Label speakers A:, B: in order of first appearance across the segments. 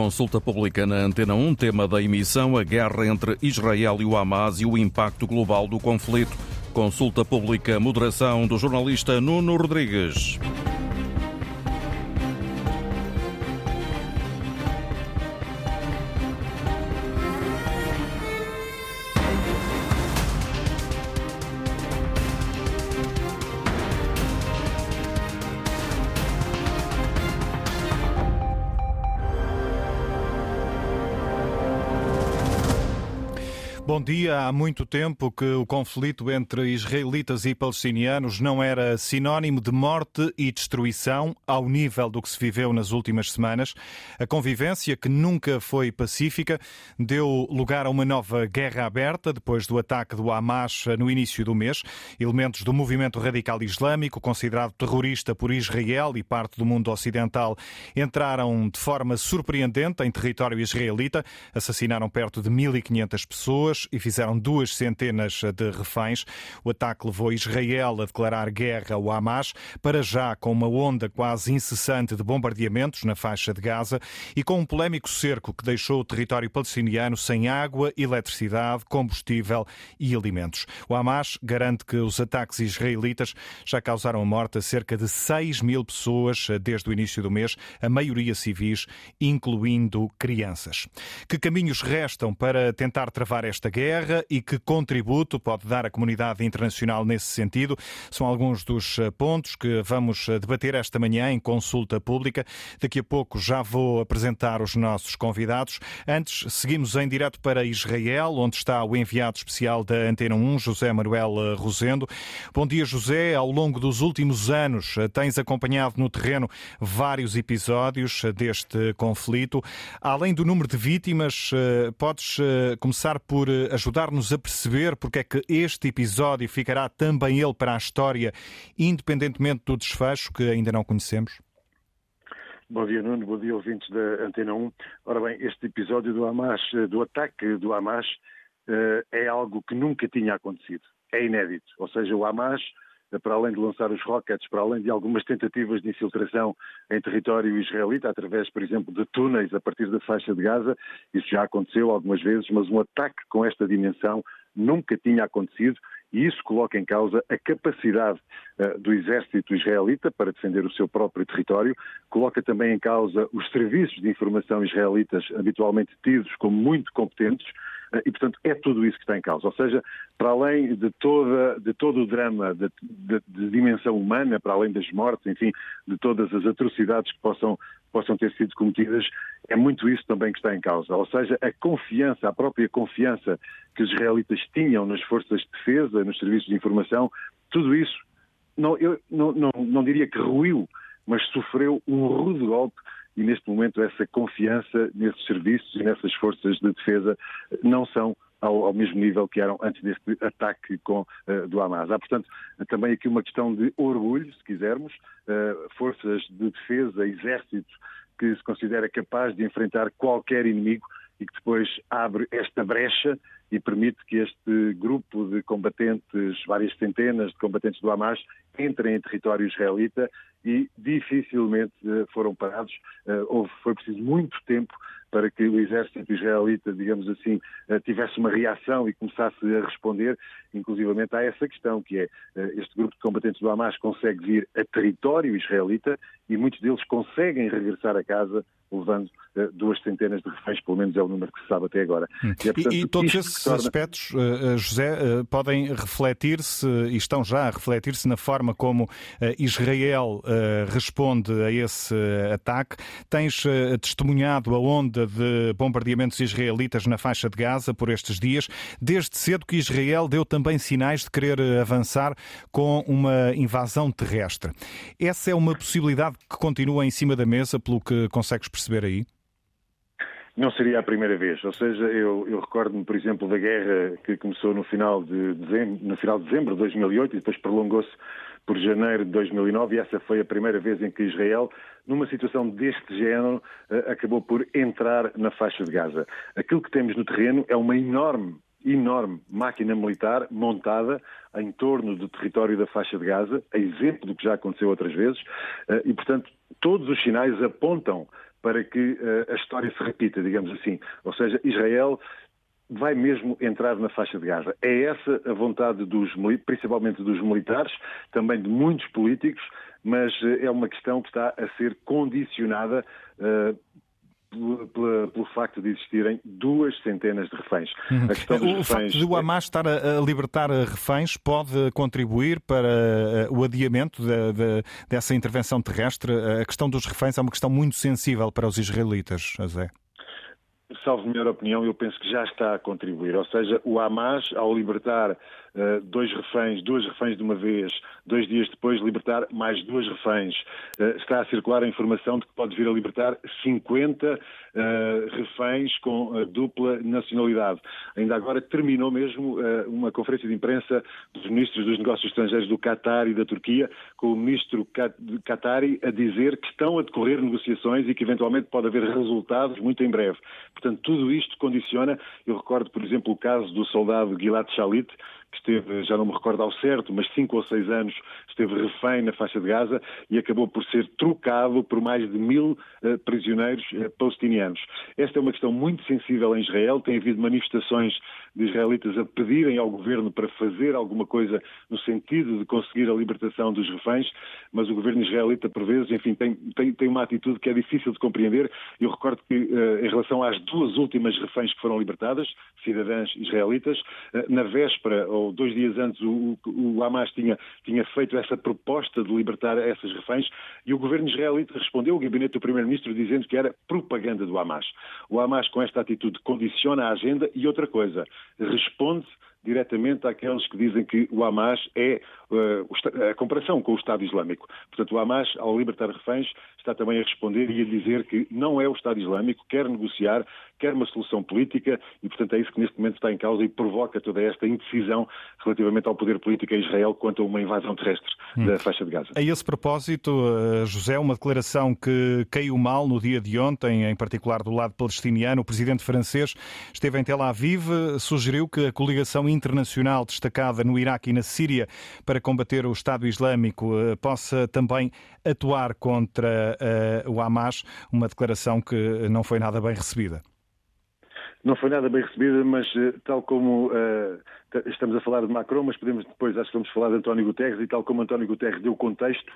A: Consulta pública na Antena 1, tema da emissão, a guerra entre Israel e o Hamas e o impacto global do conflito. Consulta pública, moderação do jornalista Nuno Rodrigues.
B: Dia. Há muito tempo que o conflito entre israelitas e palestinianos não era sinónimo de morte e destruição ao nível do que se viveu nas últimas semanas. A convivência, que nunca foi pacífica, deu lugar a uma nova guerra aberta depois do ataque do Hamas no início do mês. Elementos do movimento radical islâmico, considerado terrorista por Israel e parte do mundo ocidental, entraram de forma surpreendente em território israelita, assassinaram perto de 1.500 pessoas e fizeram duas centenas de reféns. O ataque levou Israel a declarar guerra ao Hamas, para já com uma onda quase incessante de bombardeamentos na faixa de Gaza e com um polémico cerco que deixou o território palestiniano sem água, eletricidade, combustível e alimentos. O Hamas garante que os ataques israelitas já causaram a morte a cerca de 6 mil pessoas desde o início do mês, a maioria civis, incluindo crianças. Que caminhos restam para tentar travar esta guerra e que contributo pode dar a comunidade internacional nesse sentido. São alguns dos eh, pontos que vamos eh, debater esta manhã em consulta pública. Daqui a pouco já vou apresentar os nossos convidados. Antes, seguimos em direto para Israel, onde está o enviado especial da Antena 1, José Manuel eh, Rosendo. Bom dia, José. Ao longo dos últimos anos, tens acompanhado no terreno vários episódios deste conflito. Além do número de vítimas, podes começar por ajudar-nos a perceber porque é que este episódio ficará também ele para a história, independentemente do desfecho que ainda não conhecemos?
C: Bom dia, Nuno. Bom dia, ouvintes da Antena 1. Ora bem, este episódio do Hamas, do ataque do Hamas, eh, é algo que nunca tinha acontecido. É inédito. Ou seja, o Hamas, para além de lançar os rockets, para além de algumas tentativas de infiltração em território israelita, através, por exemplo, de túneis a partir da faixa de Gaza, isso já aconteceu algumas vezes, mas um ataque com esta dimensão nunca tinha acontecido e isso coloca em causa a capacidade uh, do exército israelita para defender o seu próprio território, coloca também em causa os serviços de informação israelitas habitualmente tidos como muito competentes, e, portanto, é tudo isso que está em causa. Ou seja, para além de, toda, de todo o drama de, de, de dimensão humana, para além das mortes, enfim, de todas as atrocidades que possam possam ter sido cometidas, é muito isso também que está em causa. Ou seja, a confiança, a própria confiança que os israelitas tinham nas forças de defesa, nos serviços de informação, tudo isso, não, eu não, não, não diria que ruiu, mas sofreu um rude golpe e neste momento essa confiança nesses serviços e nessas forças de defesa não são ao, ao, mesmo nível que eram antes deste ataque com, uh, do Hamas. Há, portanto, também aqui uma questão de orgulho, se quisermos, uh, forças de defesa, exército que se considera capaz de enfrentar qualquer inimigo e que depois abre esta brecha e permite que este grupo de combatentes, várias centenas de combatentes do Hamas, entrem em território israelita e dificilmente uh, foram parados. houve, foi preciso muito tempo para que o exército israelita, digamos assim, eh, tivesse uma reação e começasse a responder, inclusivamente há essa questão, que é eh, este grupo de combatentes do Hamas consegue vir a território israelita e muitos deles conseguem regressar a casa levando duas centenas de reféns, pelo menos é o número que se sabe até agora.
B: Hum. E, é, portanto, e, todos esses torna... aspectos, José, podem refletir-se e estão já a refletir-se na forma como Israel responde a esse ataque. Tens testemunhado a onda de bombardeamentos israelitas na faixa de Gaza por estes dias, desde cedo que Israel deu também sinais de querer avançar com uma invasão terrestre. Essa é uma possibilidade que continua em cima da mesa, pelo que consegues perceber aí?
C: Não seria a primeira vez. Ou seja, eu, eu recordo-me, por exemplo, da guerra que começou no final de dezembro, no final de dezembro de 2008 e depois prolongou-se por janeiro de 2009 e essa foi a primeira vez em que Israel, numa situação deste género, eh, acabou por entrar na faixa de Gaza. Aquilo que temos no terreno é uma enorme enorme máquina militar montada em torno do território da faixa de Gaza, a exemplo do que já aconteceu outras vezes, eh, e, portanto, todos os sinais apontam para que a história se repita, digamos assim. Ou seja, Israel vai mesmo entrar na faixa de Gaza. É essa a vontade dos, principalmente dos militares, também de muitos políticos, mas é uma questão que está a ser condicionada uh, pelo, pelo, facto de existirem duas centenas de reféns.
B: Uhum. o reféns... facto de o Hamas estar a, a, libertar reféns pode contribuir para eh, o adiamento de, de, dessa intervenção terrestre? A questão dos reféns é uma questão muito sensível para os israelitas, José
C: salvo minha opinião, eu penso que já está a contribuir. Ou seja, o Hamas, ao libertar dois reféns, duas reféns de uma vez, dois dias depois libertar mais duas reféns, uh, está a circular a informação de que pode vir a libertar 50 uh, eh, reféns com dupla nacionalidade. Ainda agora terminou mesmo uma conferência de imprensa dos ministros dos negócios estrangeiros do Qatar e da Turquia, com o ministro Qatari a dizer que estão a decorrer negociações e que eventualmente pode haver resultados muito em breve. Portanto, tudo isto condiciona. Eu recordo, por exemplo, o caso do soldado Gilad Shalit, esteve, já não me recordo ao certo, mas cinco ou seis anos esteve refém na faixa de Gaza e acabou por ser trocado por mais de mil uh, prisioneiros uh, palestinianos. Esta é uma questão muito sensível em Israel. Tem havido manifestações de israelitas a pedirem ao governo para fazer alguma coisa no sentido de conseguir a libertação dos reféns, mas o governo israelita, por vezes, enfim, tem, tem, tem uma atitude que é difícil de compreender. Eu recordo que, uh, em relação às duas últimas reféns que foram libertadas, cidadãs israelitas, na véspera ou dois dias antes, o, o Hamas tinha, tinha feito essa proposta de libertar essas reféns e o governo israelita respondeu, o gabinete do primeiro-ministro, dizendo que era propaganda do Hamas. O Hamas, com esta atitude, condiciona a agenda e outra coisa, responde diretamente àqueles que dizem que o Hamas é uh, a comparação com o Estado Islâmico. Portanto, o Hamas, ao libertar reféns, está também a responder e a dizer que não é o Estado Islâmico, quer negociar, quer uma solução política e, portanto, é isso que neste momento está em causa e provoca toda esta indecisão relativamente ao poder político em Israel quanto a uma invasão terrestre hum. da faixa de Gaza.
B: A esse propósito, eh, José, uma declaração que caiu mal no dia de ontem, em particular do lado palestiniano, o presidente francês esteve em Tel Aviv, sugeriu que a coligação internacional destacada no Iraque e na Síria para combater o Estado Islâmico eh, possa também atuar contra uh, o Hamas, uma declaração que não foi nada bem recebida.
C: Não foi nada bem recebida, mas uh, tal como uh, estamos a falar de Macron, mas podemos depois, acho que vamos falar de António Guterres, e tal como António Guterres deu contexto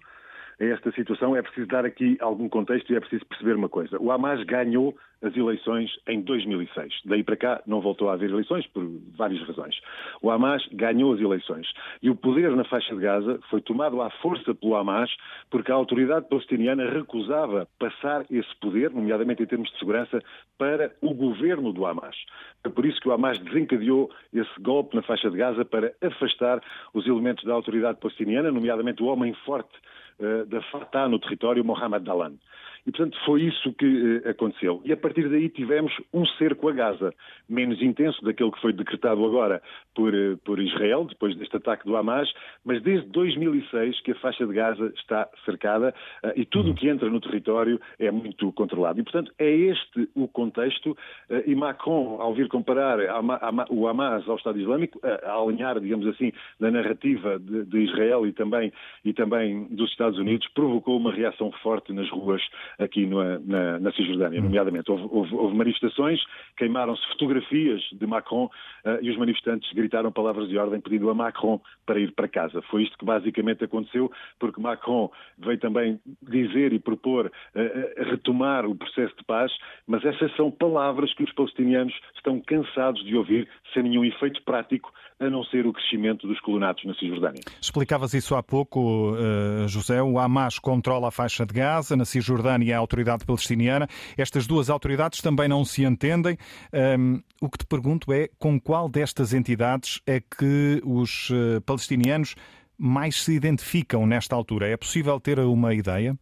C: a esta situação, é preciso dar aqui algum contexto e é preciso perceber uma coisa. O Hamas ganhou as eleições em 2006. Daí para cá não voltou a haver eleições por várias razões. O Hamas ganhou as eleições e o poder na faixa de Gaza foi tomado à força pelo Hamas porque a autoridade palestiniana recusava passar esse poder, nomeadamente em termos de segurança, para o governo do Hamas. É por isso que o Hamas desencadeou esse golpe na faixa de Gaza para afastar os elementos da autoridade palestiniana, nomeadamente o homem forte da Fatah no território, Mohamed Dalan. E, portanto, foi isso que eh, aconteceu. E a partir daí tivemos um cerco a Gaza, menos intenso daquele que foi decretado agora por, eh, por Israel, depois deste ataque do Hamas, mas desde 2006 que a faixa de Gaza está cercada uh, e tudo o que entra no território é muito controlado. E, portanto, é este o contexto. E Macron, ao vir comparar o Hamas ao Estado Islâmico, a alinhar, digamos assim, na narrativa de, de Israel e também, e também dos Estados Unidos, provocou uma reação forte nas ruas aqui no, na, na Cisjordânia, hum. nomeadamente. Houve, houve, houve manifestações, queimaram-se fotografias de Macron uh, e os manifestantes gritaram palavras de ordem pedindo a Macron para ir para casa. Foi isto que basicamente aconteceu, porque Macron veio também dizer e propor uh, retomar o processo de paz, mas essas são palavras que os palestinianos estão cansados de ouvir sem nenhum efeito prático a não ser o crescimento dos colonatos na Cisjordânia.
B: Explicavas isso há pouco, uh, José. O Hamas controla a faixa de Gaza, na Cisjordânia a autoridade palestiniana. Estas duas autoridades também não se entendem. Um, ehm, o que te pergunto é com qual destas entidades é que os uh, palestinianos mais se identificam nesta altura? É possível ter uma ideia?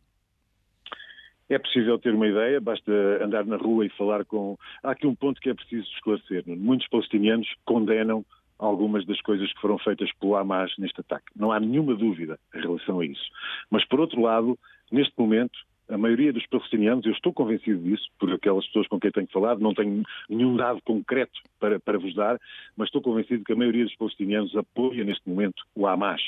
C: É possível ter uma ideia, basta andar na rua e falar com. Há aqui um ponto que é preciso esclarecer. Muitos palestinianos condenam algumas das coisas que foram feitas pelo Hamas neste ataque. Não há nenhuma dúvida em relação a isso. Mas, por outro lado, neste momento, a maioria dos palestinianos, eu estou convencido disso, por aquelas pessoas com quem tenho falado, não tenho nenhum dado concreto para, para vos dar, mas estou convencido que a maioria dos palestinianos apoia neste momento o Hamas.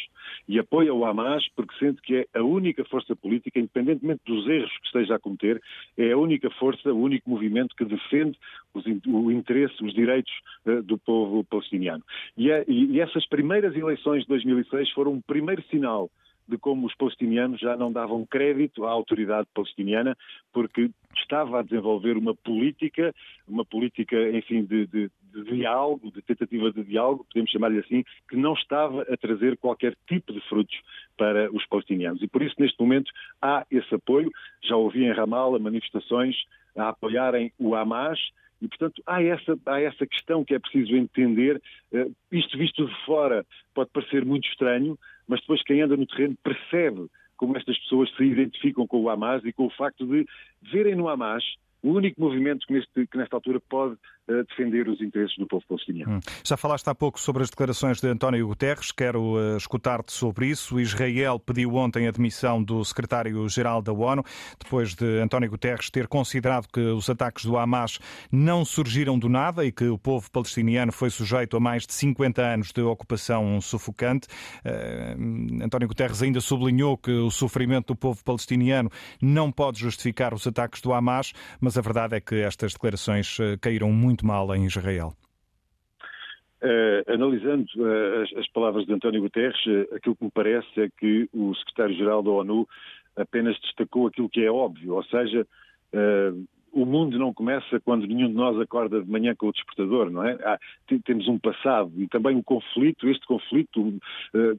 C: E apoia o Hamas porque sente que é a única força política, independentemente dos erros que esteja a cometer, é a única força, o único movimento que defende os, o interesse, os direitos uh, do povo palestiniano. E, é, e, essas primeiras eleições de 2006 foram um primeiro sinal de como os palestinianos já não davam crédito à autoridade palestiniana, porque estava a desenvolver uma política, uma política, enfim, de, de, de diálogo, de tentativa de diálogo, podemos chamar-lhe assim, que não estava a trazer qualquer tipo de frutos para os palestinianos. E por isso, neste momento, há esse apoio. Já ouvi em Ramallah manifestações a apoiarem o Hamas, e, portanto, há essa, há essa questão que é preciso entender. Uh, isto visto de fora pode parecer muito estranho, mas depois quem anda no terreno percebe como estas pessoas se identificam com o Hamas e com o facto de verem no Hamas o único movimento que, neste, que nesta altura pode defender os interesses do povo palestiniano. Hum.
B: Já falaste há pouco sobre as declarações de António Guterres, quero uh, escutar-te sobre isso. Israel pediu ontem a demissão do secretário-geral da ONU, depois de António Guterres ter considerado que os ataques do Hamas não surgiram do nada e que o povo palestiniano foi sujeito a mais de 50 anos de ocupação sufocante. Uh, António Guterres ainda sublinhou que o sofrimento do povo palestiniano não pode justificar os ataques do Hamas, mas a verdade é que estas declarações uh, caíram muito mal em Israel?
C: Uh, analisando uh, as, as, palavras de António Guterres, uh, aquilo que me parece é que o secretário-geral da ONU apenas destacou aquilo que é óbvio, ou seja, o mundo não começa quando nenhum de nós acorda de manhã com o despertador, não é? Há, temos um passado e também um conflito, este conflito,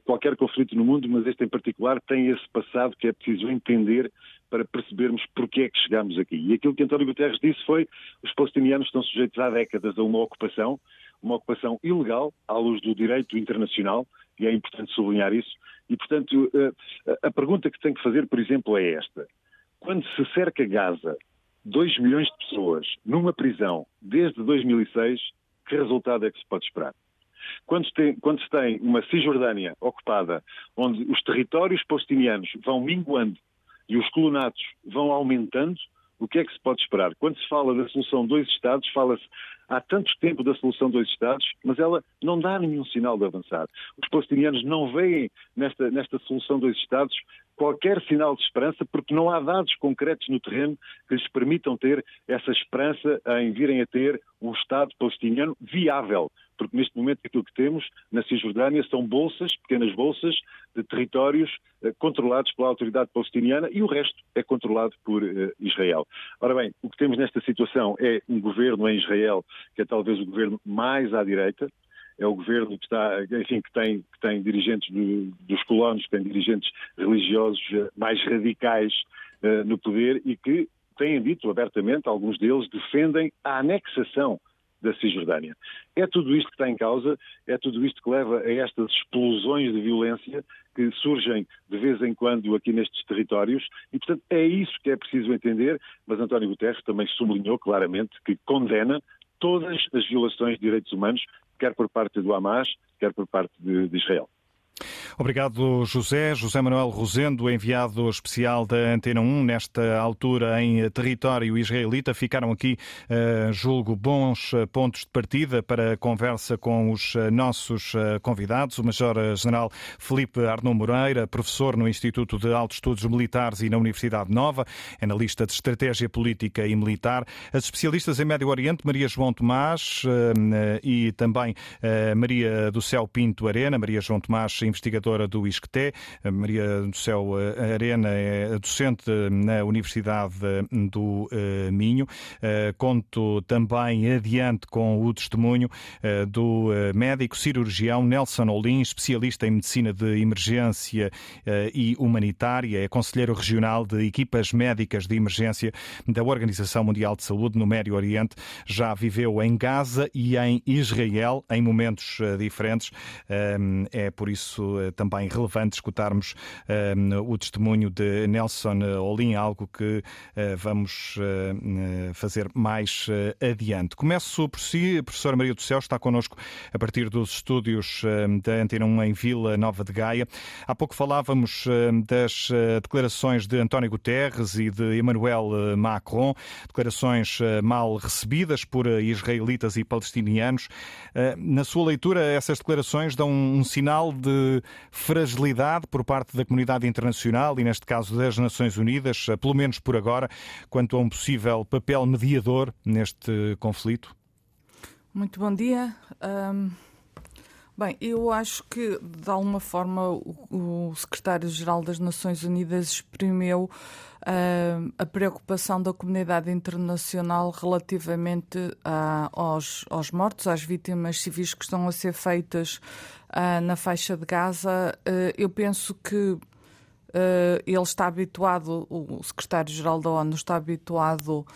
C: qualquer conflito no mundo, mas este em particular tem esse passado que é preciso entender para percebermos porque é que chegamos aqui. E aquilo que António Guterres disse foi os palestinianos estão sujeitos há décadas a uma ocupação, uma ocupação ilegal, à luz do direito internacional, e é importante sublinhar isso. E, portanto, eh, a pergunta que tem que fazer, por exemplo, é esta. Quando se cerca Gaza 2 milhões de pessoas numa prisão desde 2006, que resultado é que se pode esperar? Quando, tem, quando se tem uma Cisjordânia ocupada, onde os territórios palestinianos vão minguando e os colonatos vão aumentando, o que é que se pode esperar? Quando se fala da solução dois Estados, fala-se há tanto tempo da solução dois Estados, mas ela não dá nenhum sinal de avançar. Os palestinianos não veem nesta, nesta solução dois Estados qualquer sinal de esperança, porque não há dados concretos no terreno que lhes permitam ter essa esperança em virem a ter um Estado palestiniano viável. Porque neste momento aquilo que temos na Cisjordânia são bolsas, pequenas bolsas, de territórios eh, controlados pela autoridade palestiniana e o resto é controlado por eh, Israel. Ora bem, o que temos nesta situação é um governo em Israel que é talvez o governo mais à direita, é o governo que está, enfim, que tem, que tem dirigentes do, dos colonos, que tem dirigentes religiosos eh, mais radicais uh, no poder e que têm dito abertamente, alguns deles defendem a anexação da Cisjordânia. É tudo isto que está em causa, é tudo isto que leva a estas explosões de violência que surgem de vez em quando aqui nestes territórios e, portanto, é isso que é preciso entender, mas António Guterres também sublinhou claramente que condena todas as violações de direitos humanos, quer por parte do Hamas, quer por parte de, de Israel.
B: Obrigado, José. José Manuel Rosendo, enviado especial da Antena 1, nesta altura em território israelita. Ficaram aqui, uh, julgo, bons eh, pontos de partida para a conversa com os uh, nossos convidados. O Major-General Felipe Arnou Moreira, professor no Instituto de Altos Estudos Militares e na Universidade Nova, analista de estratégia política e militar. As especialistas em Médio Oriente, Maria João Tomás e também Maria do Céu Pinto Arena. Maria João Tomás, investigadora do ISCTE. Maria do Céu eh, Arena é docente na Universidade do eh, Minho. Eh, conto também adiante com o testemunho do médico cirurgião Nelson Olim, especialista em medicina de emergência e humanitária, é conselheiro regional de equipas médicas de emergência da Organização Mundial de Saúde no Médio Oriente. Já viveu em Gaza e em Israel em momentos diferentes. É por isso também relevante escutarmos o testemunho de Nelson Olim, algo que vamos fazer mais adiante. Começo por si, professora Maria do Céu está connosco a partir dos estúdios da Antena 1 em Vila Nova de Gaia. Há pouco falávamos das declarações de António Guterres e de Emmanuel Macron, declarações mal recebidas por israelitas e palestinianos. Na sua leitura, essas declarações dão um sinal de fragilidade por parte da comunidade internacional e, neste caso, das Nações Unidas, pelo menos por agora, quanto a um possível papel mediador neste conflito?
D: Muito bom dia. Um... Bem, eu acho que, de alguma forma, o, secretário-geral das Nações Unidas exprimeu uh, a preocupação da comunidade internacional relativamente uh, aos, aos mortos, às vítimas civis que estão a ser feitas uh, na faixa de Gaza. eu penso que ele está habituado, o secretário-geral da ONU está habituado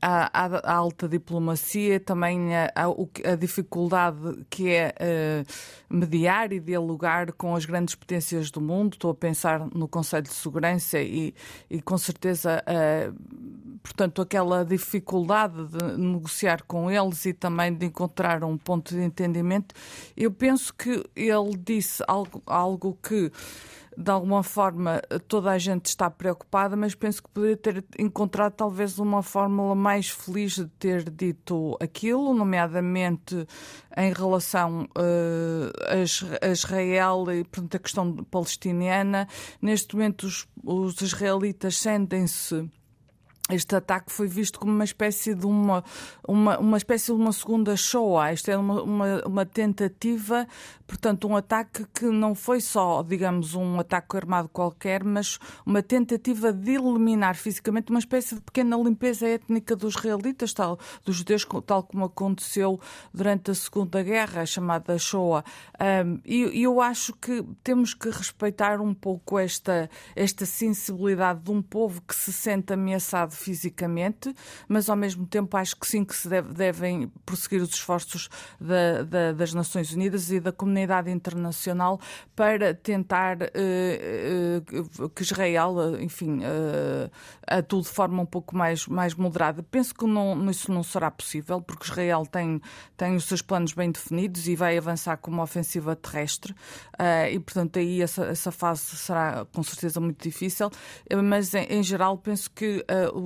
D: a, alta diplomacia, também a, a, dificuldade que é uh, mediar e dialogar com as grandes potências do mundo. Estou a pensar no Conselho de Segurança e, e com certeza, uh, portanto, aquela dificuldade de negociar com eles e também de encontrar um ponto de entendimento. Eu penso que ele disse algo, algo que de alguma forma toda a gente está preocupada, mas penso que poderia ter encontrado talvez uma fórmula mais feliz de ter dito aquilo, nomeadamente em relação uh, a Israel e portanto, a questão palestiniana. Neste momento os, os israelitas sentem-se este ataque foi visto como uma espécie de uma, uma, uma espécie de uma segunda Shoah. Isto é uma, uma, uma, tentativa, portanto, um ataque que não foi só, digamos, um ataque armado qualquer, mas uma tentativa de eliminar fisicamente uma espécie de pequena limpeza étnica dos israelitas, tal, dos judeus, tal como aconteceu durante a Segunda Guerra, a chamada Shoah. Um, e eu acho que temos que respeitar um pouco esta, esta sensibilidade de um povo que se sente ameaçado fisicamente, mas ao mesmo tempo acho que sim que se deve, devem prosseguir os esforços da, da, das Nações Unidas e da comunidade internacional para tentar uh, uh, que Israel, enfim, uh, atue de forma um pouco mais, mais moderada. Penso que não, isso não será possível, porque Israel tem, tem os seus planos bem definidos e vai avançar com uma ofensiva terrestre, e portanto aí essa, essa fase será com certeza muito difícil, mas em, em geral penso que uh,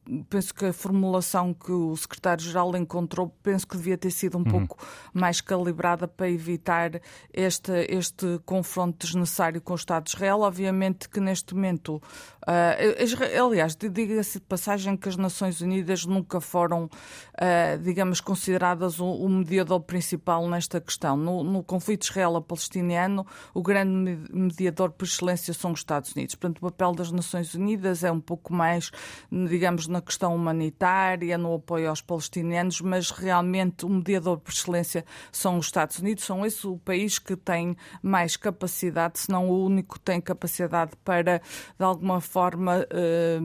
D: penso que a formulação que o secretário-geral encontrou, penso que devia ter sido um uhum. pouco mais calibrada para evitar este, este confronto desnecessário com o Estado de Israel. Obviamente que neste momento, uh, aliás, diga-se de passagem que as Nações Unidas nunca foram, uh, digamos, consideradas o, o, mediador principal nesta questão. No, no conflito israelo-palestiniano, o grande mediador por excelência são os Estados Unidos. Portanto, o papel das Nações Unidas é um pouco mais, digamos, na questão humanitária, no apoio aos palestinianos, mas realmente o mediador por excelência são os Estados Unidos, são esse o país que tem mais capacidade, se não o único que tem capacidade para, de alguma forma, eh,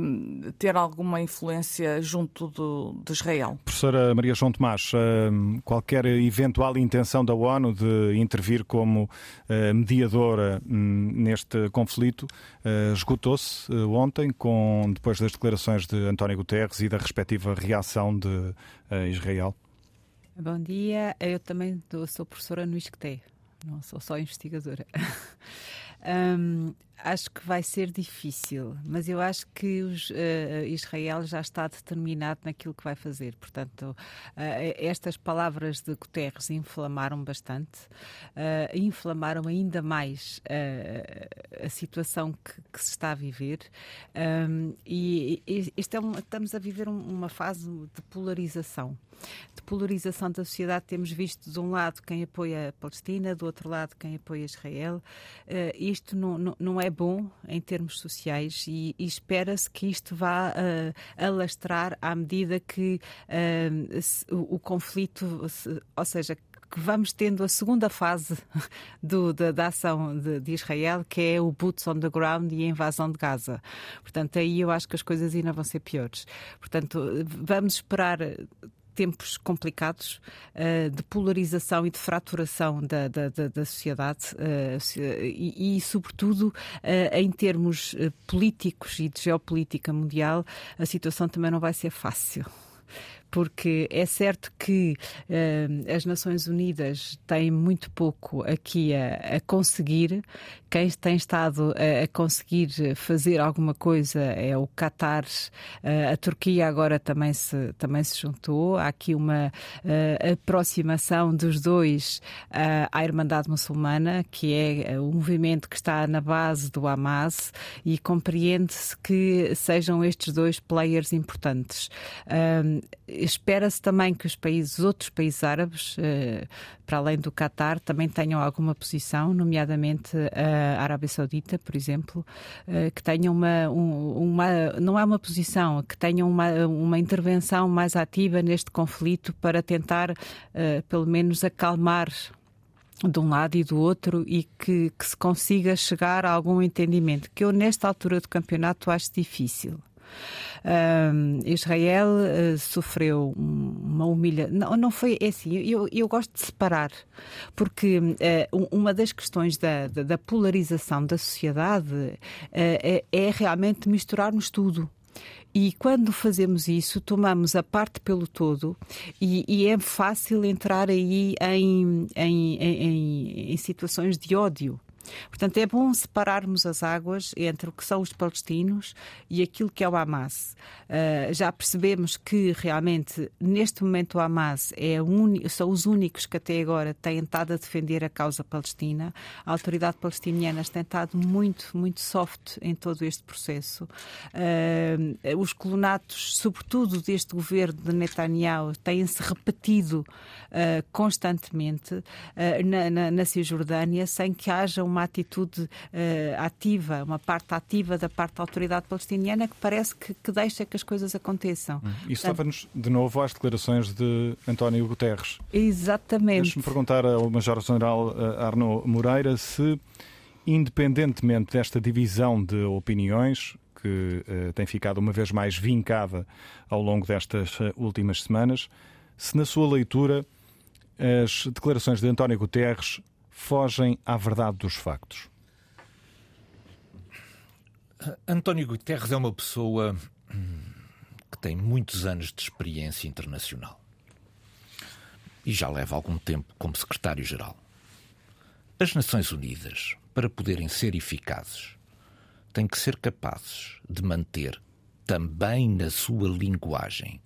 D: ter alguma influência junto do, de Israel.
B: Professora Maria João Tomás, eh, qualquer eventual intenção da ONU de intervir como eh, mediadora hum, neste conflito esgotou-se ontem, com, depois das declarações de António Guterres e da respectiva reação de uh, Israel?
E: Bom dia, eu também sou professora no ISCTE, não sou só investigadora. um, acho que vai ser difícil, mas eu acho que os, uh, Israel já está determinado naquilo que vai fazer. Portanto, uh, estas palavras de Guterres inflamaram bastante, uh, inflamaram ainda mais a situação que, que, se está a viver. Um, e, e é uma, estamos a viver um, uma fase de polarização. De polarização da sociedade, temos visto de um lado quem apoia a Palestina, do outro lado quem apoia Israel. isto não, não, não é é bom em termos sociais e, e espera-se que isto vá uh, alastrar à medida que uh, se, o, o, conflito, se, ou seja, que vamos tendo a segunda fase do, da, da, ação de, de, Israel, que é o boots on the ground e a invasão de Gaza. Portanto, aí eu acho que as coisas ainda vão ser piores. Portanto, vamos esperar tempos complicados uh, de polarização e de fraturação da, da, da, da sociedade uh, e, e, sobretudo, uh, em termos políticos e de geopolítica mundial, a situação também não vai ser fácil porque é certo que uh, as Nações Unidas têm muito pouco aqui a, a conseguir. Quem tem estado a, conseguir fazer alguma coisa é o Qatar. Uh, a Turquia agora também se, também se juntou. Há aqui uma uh, aproximação dos dois à Irmandade Muçulmana, que é o movimento que está na base do Hamas, e compreende-se que sejam estes dois players importantes espera-se também que os países, outros países árabes, eh, para além do Qatar, também tenham alguma posição, nomeadamente a Arábia Saudita, por exemplo, eh, que tenham uma, uma não é uma posição, que tenham uma, uma intervenção mais ativa neste conflito para tentar, eh, pelo menos, acalmar de um lado e do outro e que, que se consiga chegar a algum entendimento, que eu nesta altura do campeonato acho difícil. Um, Israel uh, sofreu uma humilhação. Não, não foi é assim. Eu, eu gosto de separar, porque uh, uma das questões da, da, polarização da sociedade uh, é, é realmente misturarmos tudo. E quando fazemos isso, tomamos a parte pelo todo e, e é fácil entrar aí em, em, em, em situações de ódio. Portanto, é bom separarmos as águas entre o que são os palestinos e aquilo que é o Hamas. Uh, já percebemos que realmente, neste momento, o Hamas é são os únicos que até agora têm estado a defender a causa palestina. A autoridade palestiniana tem estado muito, muito soft em todo este processo. Uh, os colonatos, sobretudo deste governo de Netanyahu, têm-se repetido uh, constantemente na, na, na Cisjordânia sem que haja uma uma atitude uh, ativa, uma parte ativa da parte da autoridade palestiniana que parece que, que deixa que as coisas aconteçam.
B: Hum. Isso estava-nos de novo às declarações de António Guterres.
E: Exatamente.
B: Deixe-me perguntar ao Major-General uh, Arnaud Moreira se, independentemente desta divisão de opiniões, que uh, tem ficado uma vez mais vincada ao longo destas uh, últimas semanas, se na sua leitura as declarações de António Guterres fogem à verdade dos factos?
F: António Guterres é uma pessoa hum, que tem muitos anos de experiência internacional e já leva algum tempo como secretário-geral. As Nações Unidas, para poderem ser eficazes, têm que ser capazes de manter, também na sua linguagem,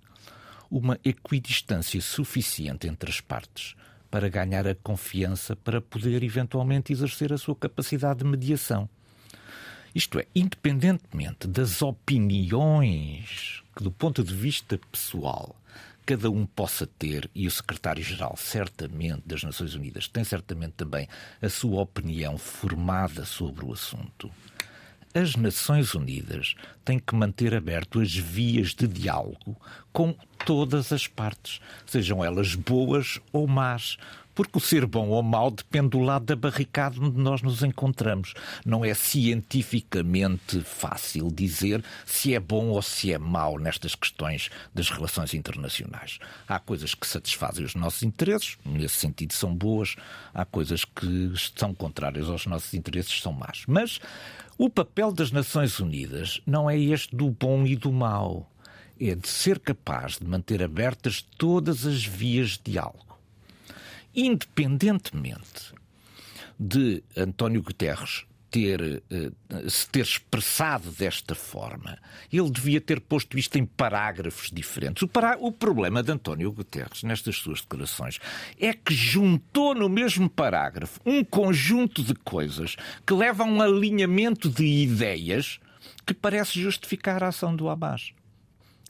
F: uma equidistância suficiente entre as partes para ganhar a confiança para poder eventualmente exercer a sua capacidade de mediação. Isto é, independentemente das opiniões que, do ponto de vista pessoal, cada um possa ter, e o secretário-geral, certamente, das Nações Unidas, tem certamente também a sua opinião formada sobre o assunto. As Nações Unidas têm que manter aberto as vias de diálogo com todas as partes, sejam elas boas ou más, porque o ser bom ou mau depende do lado da barricada onde nós nos encontramos. Não é cientificamente fácil dizer se é bom ou se é mau nestas questões das relações internacionais. Há coisas que satisfazem os nossos interesses, nesse sentido são boas, há coisas que são contrárias aos nossos interesses, são más. Mas o papel das Nações Unidas não é este do bom e do mau é de ser capaz de manter abertas todas as vias de diálogo. Independentemente de António Guterres ter, uh, se ter expressado desta forma, ele devia ter posto isto em parágrafos diferentes. O, o, problema de António Guterres, nestas suas declarações, é que juntou no mesmo parágrafo um conjunto de coisas que levam a um alinhamento de ideias que parece justificar a ação do Hamas.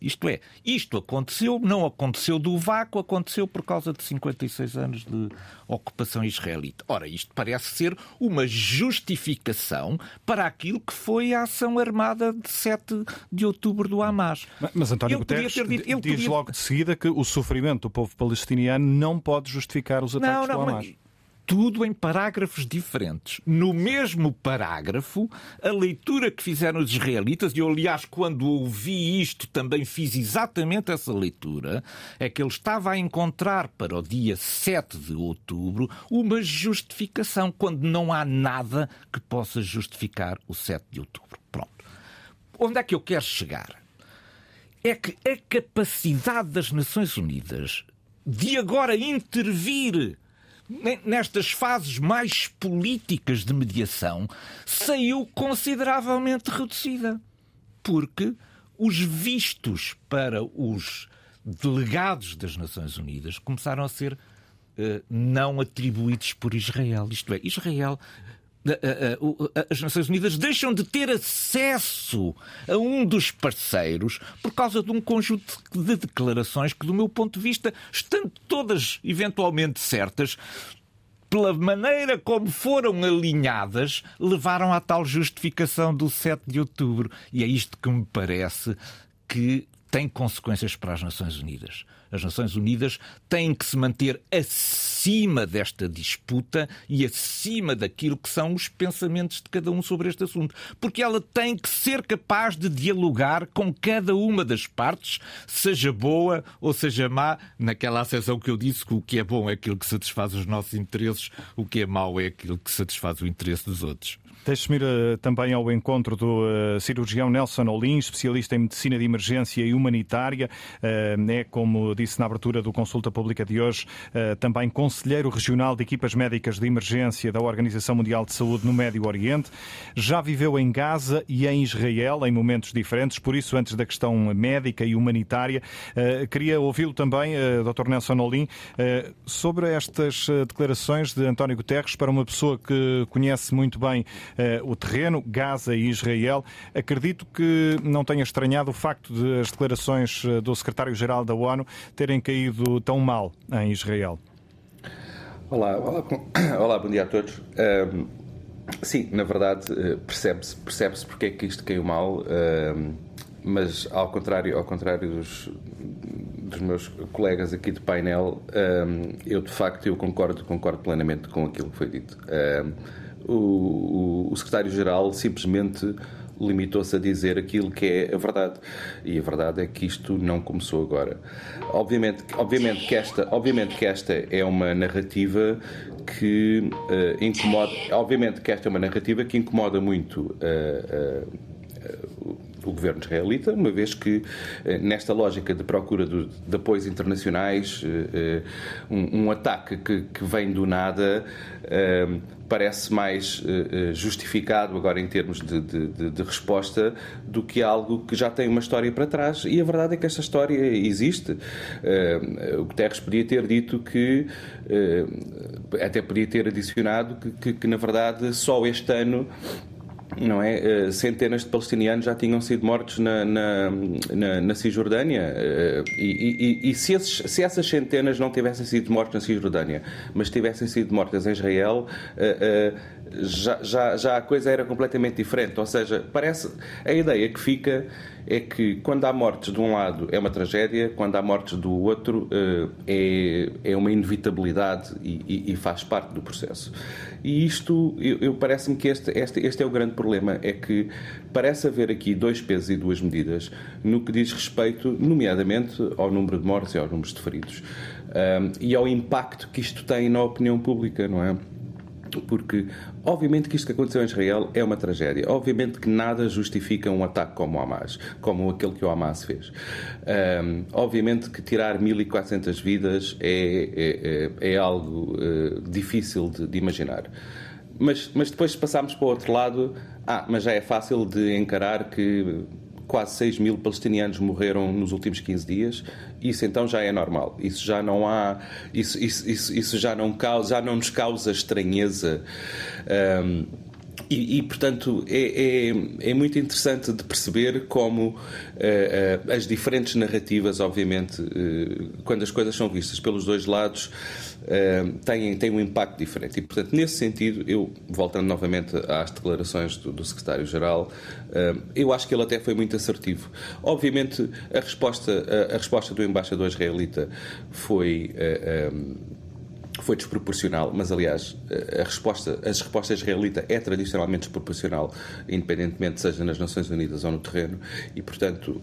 F: Isto é, isto aconteceu, não aconteceu do vácuo, aconteceu por causa de 56 anos de ocupação israelita. Ora, isto parece ser uma justificação para aquilo que foi a ação armada de 7 de outubro do Hamas.
B: Mas, mas António ele Guterres dito, diz podia... logo de seguida que o sofrimento do povo palestiniano não pode justificar os ataques não, não, do Hamas. Mas
F: tudo em parágrafos diferentes. No mesmo parágrafo, a leitura que fizeram os israelitas, e eu, aliás, quando ouvi isto, também fiz exatamente essa leitura, é que ele estava a encontrar para o dia 7 de outubro uma justificação, quando não há nada que possa justificar o 7 de outubro. Pronto. Onde é que eu quero chegar? É que a capacidade das Nações Unidas de agora intervir nestas fases mais políticas de mediação, saiu consideravelmente reduzida. Porque os vistos para os delegados das Nações Unidas começaram a ser uh, não atribuídos por Israel. Isto é, Israel as Nações Unidas deixam de ter acesso a um dos parceiros por causa de um conjunto de declarações que, do meu ponto de vista, estando todas eventualmente certas, pela maneira como foram alinhadas, levaram à tal justificação do 7 de outubro. E é isto que me parece que tem consequências para as Nações Unidas. As Nações Unidas têm que se manter acima desta disputa e acima daquilo que são os pensamentos de cada um sobre este assunto. Porque ela tem que ser capaz de dialogar com cada uma das partes, seja boa ou seja má, naquela acessão que eu disse que o que é bom é aquilo que satisfaz os nossos interesses, o que é mau é aquilo que satisfaz o interesse dos outros.
B: Deixe-me ir uh, também ao encontro do uh, cirurgião Nelson Olim, especialista em medicina de emergência e humanitária. Uh, é, como disse na abertura do Consulta Pública de hoje, também conselheiro regional de equipas médicas de emergência da Organização Mundial de Saúde no Médio Oriente. Já viveu em Gaza e em Israel em momentos diferentes, por isso, antes da questão médica e humanitária, queria ouvi-lo também, Dr. Nelson Olim, sobre estas declarações de António Guterres para uma pessoa que conhece muito bem o terreno, Gaza e Israel. Acredito que não tenha estranhado o facto de as declarações eh, do secretário-geral da ONU terem caído tão mal em Israel.
G: Olá, olá, olá bom dia a todos. Um, sim, na verdade, eh, percebe-se percebe porque é que isto caiu mal, um, mas ao contrário, ao contrário dos, dos meus colegas aqui de painel, um, eu de facto eu concordo, concordo plenamente com aquilo que foi dito o, o, secretário-geral simplesmente limitou-se a dizer aquilo que é a verdade. E a verdade é que isto não começou agora. Obviamente, obviamente, que, esta, obviamente que esta é uma narrativa que uh, incomoda. Obviamente que esta é uma narrativa que incomoda muito. Uh, uh, o governo israelita, uma vez que, nesta lógica de procura de, de apoios internacionais, um, um ataque que, que, vem do nada parece mais justificado agora em termos de, de, de, resposta do que algo que já tem uma história para trás. E a verdade é que esta história existe. O Guterres podia ter dito que, até podia ter adicionado que, que, que, na verdade, só este ano não é? Uh, centenas de palestinianos já tinham sido mortos na, na, na, na Cisjordânia. Uh, e, e, e se, esses, se, essas centenas não tivessem sido mortas na Cisjordânia, mas tivessem sido mortas em Israel, uh, já, já, já a coisa era completamente diferente. Ou seja, parece. A ideia que fica é que quando há mortes de um lado é uma tragédia, quando há mortes do outro é, é uma inevitabilidade e, e faz parte do processo. E isto, eu, eu parece-me que este, este, este é o grande problema, é que parece haver aqui dois pesos e duas medidas no que diz respeito, nomeadamente, ao número de mortes e aos números de feridos. Um, e ao impacto que isto tem na opinião pública, não é? Porque, obviamente, que isto que aconteceu em Israel é uma tragédia. Obviamente que nada justifica um ataque como o Hamas, como aquele que o Hamas fez. Um, obviamente que tirar 1.400 vidas é, é, é, é algo uh, difícil de, de imaginar. Mas, mas depois, se passarmos para o outro lado, ah, mas já é fácil de encarar que quase 6 mil palestinianos morreram nos últimos 15 dias, isso então já é normal. Isso já não há. Isso, isso, isso, isso já, não causa, já não nos causa estranheza. Um, e, e, portanto, é, é, é, muito interessante de perceber como uh, uh, as diferentes narrativas, obviamente, uh, quando as coisas são vistas pelos dois lados, têm, têm um impacto diferente. E, portanto, nesse sentido, eu, voltando novamente às declarações do, do secretário-geral, eu acho que ele até foi muito assertivo. Obviamente, a resposta, a, a resposta do embaixador israelita foi foi desproporcional, mas aliás a resposta, a resposta israelita é tradicionalmente desproporcional, independentemente seja nas Nações Unidas ou no terreno, e portanto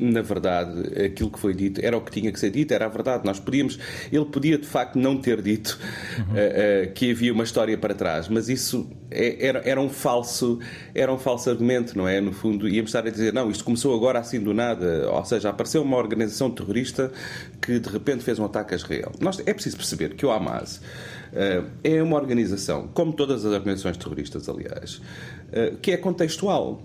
G: na verdade, aquilo que foi dito era o que tinha que ser dito, era a verdade. Nós podíamos, ele podia de facto não ter dito uhum. uh, uh, que havia uma história para trás, mas isso é, era, era, um falso, era um falso argumento, não é? No fundo, íamos estar a dizer, não, isto começou agora assim do nada, ou seja, apareceu uma organização terrorista que de repente fez um ataque a Israel. Nós, é preciso perceber que o Hamas uh, é uma organização, como todas as organizações terroristas, aliás, que é contextual.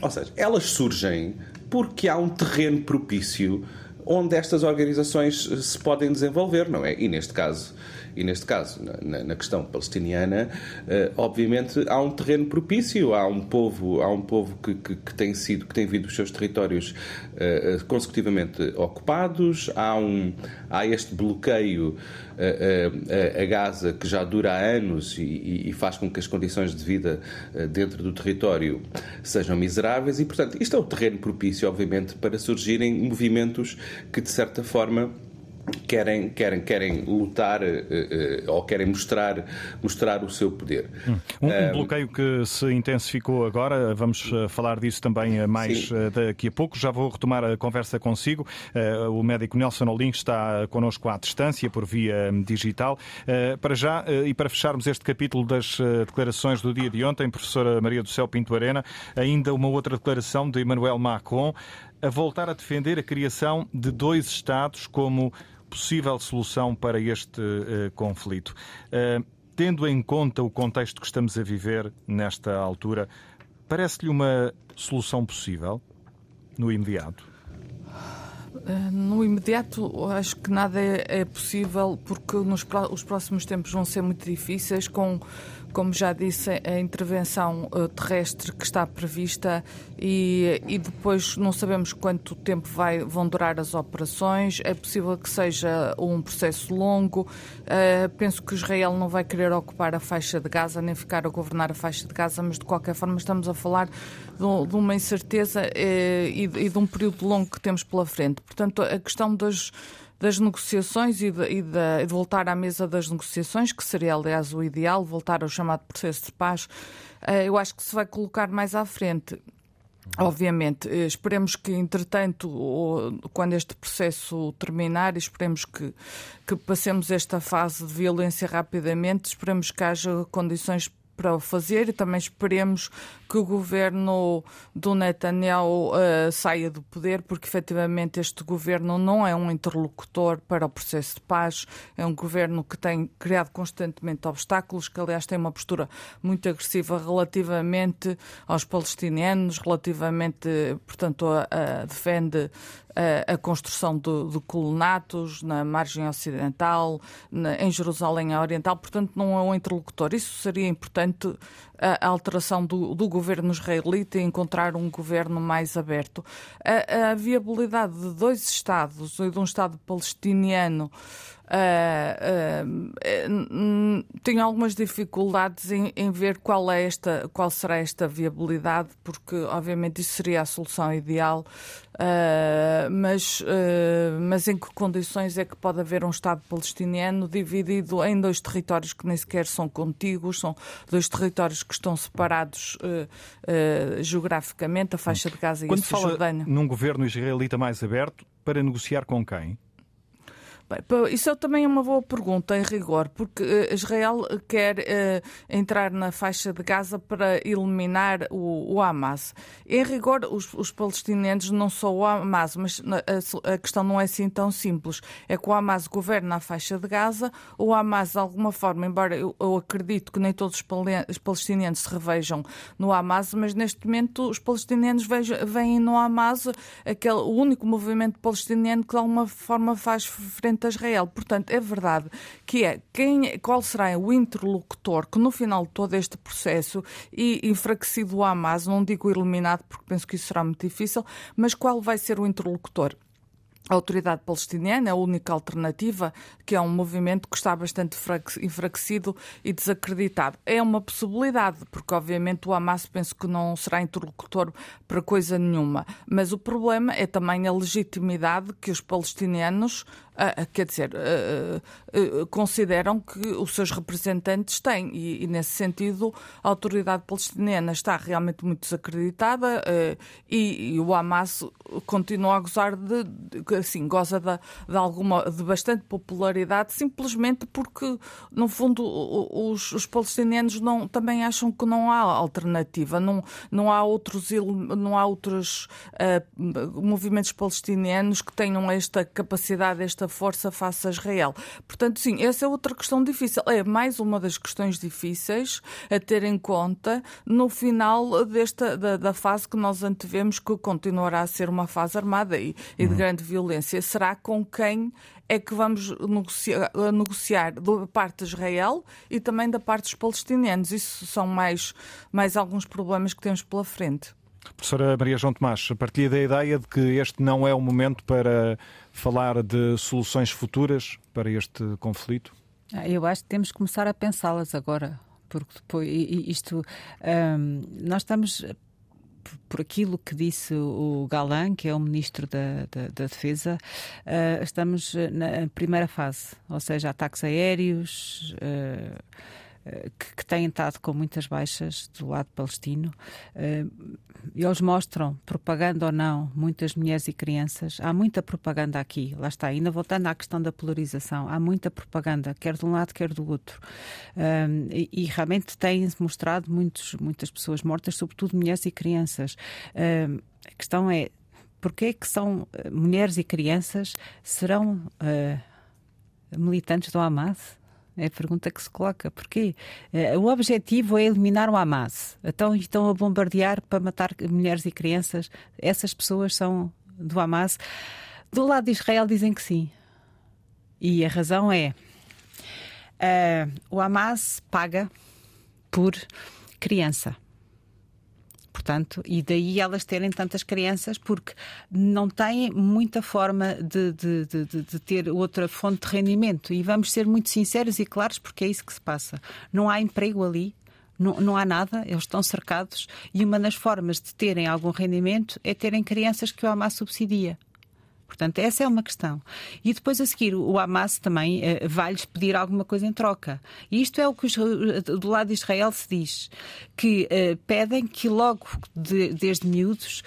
G: Ou seja, elas surgem porque há um terreno propício onde estas organizações se podem desenvolver, não é? E neste caso, e neste caso, na, na questão palestiniana, uh, obviamente há um terreno propício, há um povo, há um povo que, que, que tem sido, que tem vindo os seus territórios uh, consecutivamente ocupados, há um, há este bloqueio a, a, Gaza que já dura há anos e, e, faz com que as condições de vida dentro do território sejam miseráveis. E, portanto, isto é o terreno propício, obviamente, para surgirem movimentos que, de certa forma, querem, querem, querem lutar uh, uh, ou querem mostrar, mostrar o seu poder.
B: Hum. Um, um, bloqueio que se intensificou agora, vamos uh, falar disso também mais daqui a pouco. Já vou retomar a conversa consigo. o médico Nelson Olim está connosco à distância por via hum, digital. para já, e para fecharmos este capítulo das declarações do dia de ontem, professora Maria do Céu Pinto Arena, ainda uma outra declaração de Emmanuel Macron a voltar a defender a criação de dois Estados como possível solução para este uh, conflito. Uh, tendo em conta o contexto que estamos a viver nesta altura, parece-lhe uma solução possível no imediato?
D: Eh, no imediato, acho que nada é, é possível porque nos, os próximos tempos vão ser muito difíceis com como já disse, a intervenção eh, terrestre que está prevista e, e depois não sabemos quanto tempo vai, vão durar as operações. É possível que seja um processo longo. Uh, penso que Israel não vai querer ocupar a faixa de Gaza nem ficar a governar a faixa de Gaza, mas de qualquer forma estamos a falar de, de uma incerteza uh, e, e de um período longo que temos pela frente. Portanto, a questão das das negociações e de, e, de, de, voltar à mesa das negociações, que seria, aliás, o ideal, voltar ao chamado processo de paz, eh, eu acho que se vai colocar mais à frente. Obviamente, eh, esperemos que, entretanto, quando este processo terminar, esperemos que, que passemos esta fase de violência rapidamente, esperemos que haja condições para o fazer e também esperemos que o governo do Netanyahu uh, saia do poder, porque efetivamente este governo não é um interlocutor para o processo de paz, é um governo que tem criado constantemente obstáculos, que aliás tem uma postura muito agressiva relativamente aos palestinianos, relativamente, portanto, a, a defende a, a construção de, de, colonatos na margem ocidental, na, em Jerusalém Oriental, portanto, não é um interlocutor. Isso seria importante a alteração do, do governo israelita e encontrar um governo mais aberto. A, a viabilidade de dois Estados e de um Estado palestiniano Uh, uh, tenho algumas dificuldades em, em, ver qual, é esta, qual será esta viabilidade, porque obviamente isso seria a solução ideal, uh, mas, mas em que condições é que pode haver um Estado palestiniano dividido em dois territórios que nem sequer são contíguos, são dois territórios que estão separados geograficamente, a faixa de Gaza
B: Quando
D: e a Cisjordânia.
B: Fala num governo israelita mais aberto, para negociar com quem?
D: Isso também é uma boa pergunta, em rigor, porque uh, Israel quer uh, entrar na faixa de Gaza para eliminar o, o Hamas. Em rigor, os, os, palestinianos não são o Hamas, mas a, a, questão não é assim tão simples. É que o Hamas governa a faixa de Gaza, o Hamas, de alguma forma, embora eu, eu acredito que nem todos os palestinianos se revejam no Hamas, mas neste momento os palestinianos veem no Hamas aquele, o único movimento palestiniano que de alguma forma faz frente a Israel. Portanto, é verdade que é quem, qual será o interlocutor que no final de todo este processo e enfraquecido o Hamas, não digo eliminado porque penso que isso será muito difícil, mas qual vai ser o interlocutor? A autoridade palestiniana é a única alternativa, que é um movimento que está bastante enfraquecido e desacreditado. É uma possibilidade, porque obviamente o Hamas penso que não será interlocutor para coisa nenhuma. Mas o problema é também a legitimidade que os palestinianos Uh, quer dizer, uh, consideram que os seus representantes têm, e, e, nesse sentido a autoridade palestiniana está realmente muito desacreditada e, e, o Hamas continua a gozar de, de assim, goza de, de, alguma, de bastante popularidade simplesmente porque, no fundo, os, os palestinianos não, também acham que não há alternativa, não, não há outros, não há outros movimentos palestinianos que tenham esta capacidade, esta força face a Israel. Portanto, sim, essa é outra questão difícil. É mais uma das questões difíceis a ter em conta no final desta, da, da fase que nós antevemos, que continuará a ser uma fase armada e, e de uhum. grande violência. Será com quem é que vamos negociar, negociar da parte de Israel e também da parte dos palestinianos. Isso são mais, mais alguns problemas que temos pela frente.
B: Professora Maria João Tomás, partilha da ideia de que este não é o momento para falar de soluções futuras para este conflito?
E: Ah, eu acho que temos que começar a pensá-las agora, porque depois isto nós estamos por aquilo que disse o Galan, que é o ministro da, da, da Defesa, uh, estamos na primeira fase, ou seja, ataques aéreos. Uh, que, que, têm estado com muitas baixas do lado palestino. Eh, eles mostram, propaganda ou não, muitas mulheres e crianças. Há muita propaganda aqui, lá está. Ainda voltando à questão da polarização, há muita propaganda, quer de um lado, quer do outro. Um, e, e, realmente têm-se mostrado muitos, muitas pessoas mortas, sobretudo mulheres e crianças. A questão é, porquê é que são eh, mulheres e crianças serão militantes do Hamas? É a pergunta que se coloca. Porquê? Eh, o objetivo é eliminar o Hamas. Então estão a bombardear para matar mulheres e crianças. Essas pessoas são do Hamas. Do lado de Israel dizem que sim. E a razão é: uh, o Hamas paga por criança portanto, e daí elas terem tantas crianças, porque não têm muita forma de, de, de, de, ter outra fonte de rendimento. E vamos ser muito sinceros e claros, porque é isso que se passa. Não há emprego ali, não, não, há nada, eles estão cercados e uma das formas de terem algum rendimento é terem crianças que o Hamas subsidia. Portanto, essa é uma questão. E depois a seguir, o Hamas também uh, vai-lhes pedir alguma coisa em troca. E isto é o que os, eh, do lado de Israel se diz, que uh, pedem que logo de, desde miúdos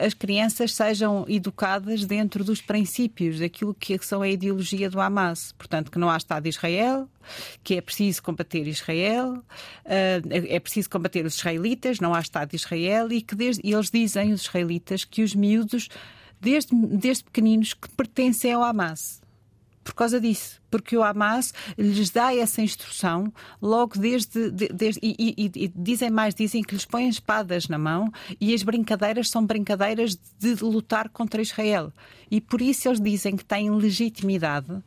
E: as crianças sejam educadas dentro dos princípios daquilo que são a ideologia do Hamas. Portanto, que não há Estado de Israel, que é preciso combater Israel, é preciso combater os israelitas, não há Estado de Israel e que desde, e eles dizem, os israelitas, que os miúdos desde, desde pequeninos que pertencem ao Hamas. Por causa disso, porque o Hamas lhes dá essa instrução logo desde. desde e, e, e, dizem mais, dizem que lhes põem espadas na mão e as brincadeiras são brincadeiras de lutar contra Israel. E por isso eles dizem que têm legitimidade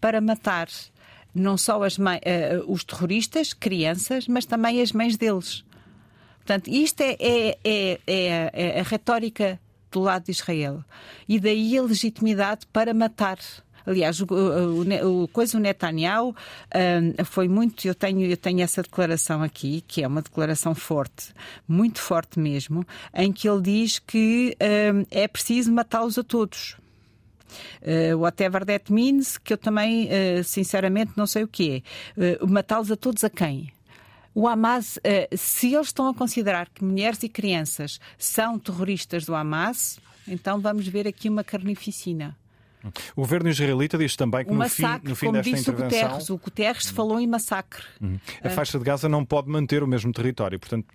E: para matar não só as mães, uh, os terroristas, crianças, mas também as mães deles. Portanto, isto é, é, é, é, é a retórica do lado de Israel. E daí a legitimidade para matar. Aliás, o, o, o, coisa o Netanyahu um, foi muito. Eu tenho, eu tenho essa declaração aqui, que é uma declaração forte, muito forte mesmo, em que ele diz que um, é preciso matá-los a todos. Uh, whatever that means, que eu também, uh, sinceramente, não sei o que é. Uh, matá-los a todos a quem? O Hamas, eh, se eles estão a considerar que mulheres e crianças são terroristas do Hamas, então vamos ver aqui uma carnificina.
B: O governo israelita diz também que no fim, no fim desta
E: disse
B: intervenção.
E: O Guterres, o Guterres falou em massacre.
B: Uhum. A faixa de Gaza não pode manter o mesmo território, portanto,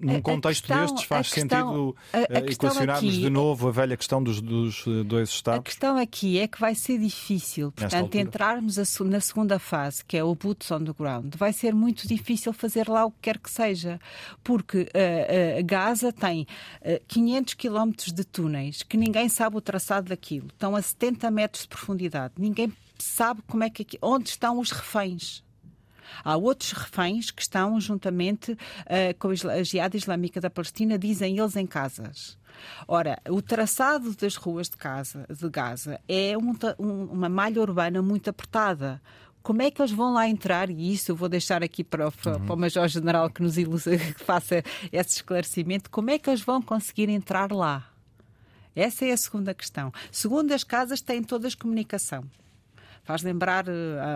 B: num contexto questão, destes faz questão, sentido a, a eh, equacionarmos aqui, de novo a velha questão dos, dos, eh, dois Estados?
E: A questão aqui é que vai ser difícil, portanto, entrarmos a, na segunda fase, que é o boots on the ground, vai ser muito difícil fazer lá o que quer que seja, porque uh, uh, Gaza tem uh, 500 quilómetros de túneis que ninguém sabe o traçado daquilo, estão a 70 metros de profundidade, ninguém sabe como é que onde estão os reféns. Há outros reféns que estão juntamente uh, com a Jihad Islâmica da Palestina, dizem eles, em casas. Ora, o traçado das ruas de, casa, de Gaza é um, um, uma malha urbana muito apertada. Como é que eles vão lá entrar? E isso eu vou deixar aqui para, para, uhum. para o Major-General que nos ilustra, que faça esse esclarecimento. Como é que eles vão conseguir entrar lá? Essa é a segunda questão. Segundo, as casas têm todas comunicação. Faz lembrar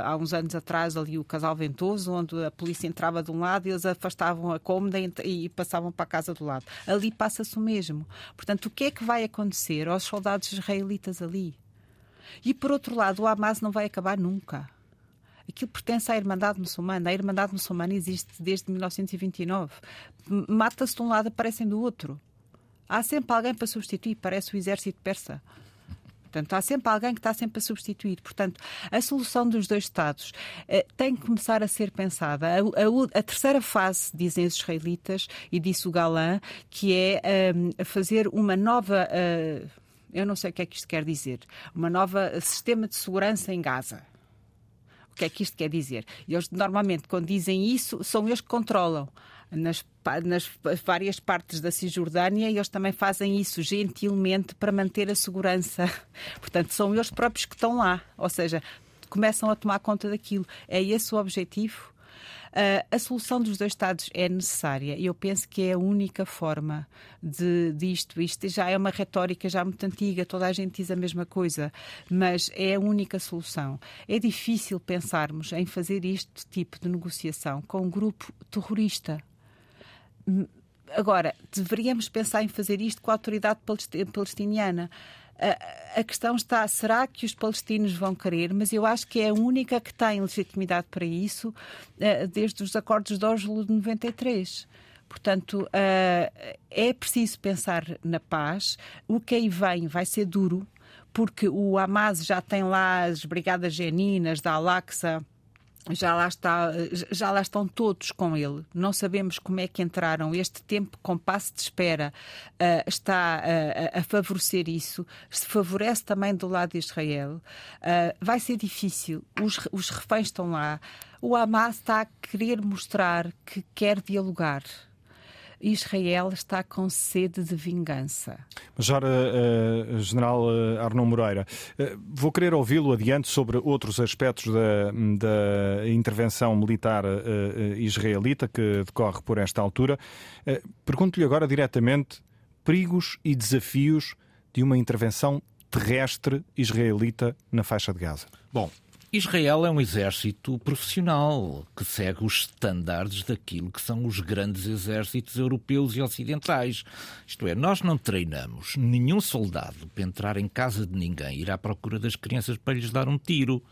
E: há uns anos atrás ali o casal Ventoso, onde a polícia entrava de um lado e eles afastavam a cômoda e passavam para a casa do lado. Ali passa-se o mesmo. Portanto, o que é que vai acontecer aos soldados israelitas ali? E por outro lado, o Hamas não vai acabar nunca. Aquilo pertence à Irmandade Muçulmana. A Irmandade Muçulmana existe desde 1929. Mata-se de um lado, aparecem do outro. Há sempre alguém para substituir, parece o exército persa. Portanto, há sempre alguém que está sempre a substituir. Portanto, a solução dos dois Estados eh, tem que começar a ser pensada. A, a, a, terceira fase, dizem os israelitas, e disse o Galã, que é eh, fazer uma nova. Eh, eu não sei o que é que isto quer dizer. Uma nova sistema de segurança em Gaza. O que é que isto quer dizer? Eles, normalmente, quando dizem isso, são eles que controlam. Nas, nas, várias partes da Cisjordânia, eles também fazem isso gentilmente para manter a segurança. Portanto, são eles próprios que estão lá. Ou seja, começam a tomar conta daquilo. É esse o objetivo? Uh, a solução dos dois Estados é necessária e eu penso que é a única forma de, disto. Isto já é uma retórica já muito antiga, toda a gente diz a mesma coisa, mas é a única solução. É difícil pensarmos em fazer este tipo de negociação com um grupo terrorista. Agora, deveríamos pensar em fazer isto com a autoridade palestiniana a, questão está: será que os palestinos vão querer? Mas eu acho que é a única que tem legitimidade para isso eh, desde os acordos de Oslo de 93. Portanto, eh, é preciso pensar na paz. O que aí vem vai ser duro, porque o Hamas já tem lá as brigadas geninas da Al-Aqsa já lá, está, já lá estão todos com ele. Não sabemos como é que entraram. Este tempo, com passo de espera, uh, está uh, a favorecer isso. Se favorece também do lado de Israel. Uh, vai ser difícil. Os, os reféns estão lá. O Hamas está a querer mostrar que quer dialogar. Israel está com sede de vingança.
B: Major uh, General uh, Arnon Moreira, uh, vou querer ouvi-lo adiante sobre outros aspectos da, da intervenção militar israelita que decorre por esta altura. Pergunto-lhe agora diretamente perigos e desafios de uma intervenção terrestre israelita na faixa de Gaza.
F: Bom, Israel é um exército profissional que segue os estándares daquilo que são os grandes exércitos europeus e ocidentais. Isto é, nós não treinamos nenhum soldado para entrar em casa de ninguém, ir à procura das crianças para lhes dar um tiro.